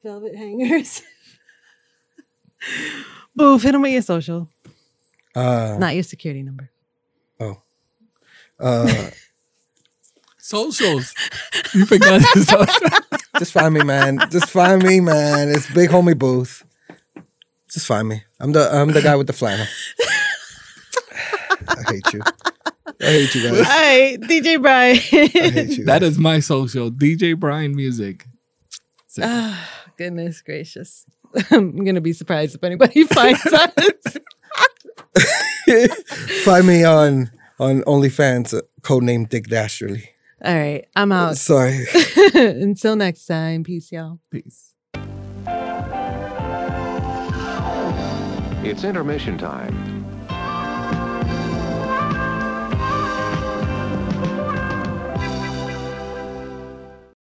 Velvet hangers. Boof, hit them with your social, Uh, not your security number. oh. Uh, Socials. you forgot your social. just find me, man. Just find me, man. It's Big Homie Booth. Just find me. I'm the I'm the guy with the flannel. I hate you. I hate you All guys. right, DJ Brian. I hate you. That is my social. DJ Brian Music. Sick. Ah, goodness gracious. I'm gonna be surprised if anybody finds us. Find me on on OnlyFans, uh, codename Dick Dastardly. All right, I'm out. Uh, sorry. Until next time, peace, y'all. Peace. It's intermission time.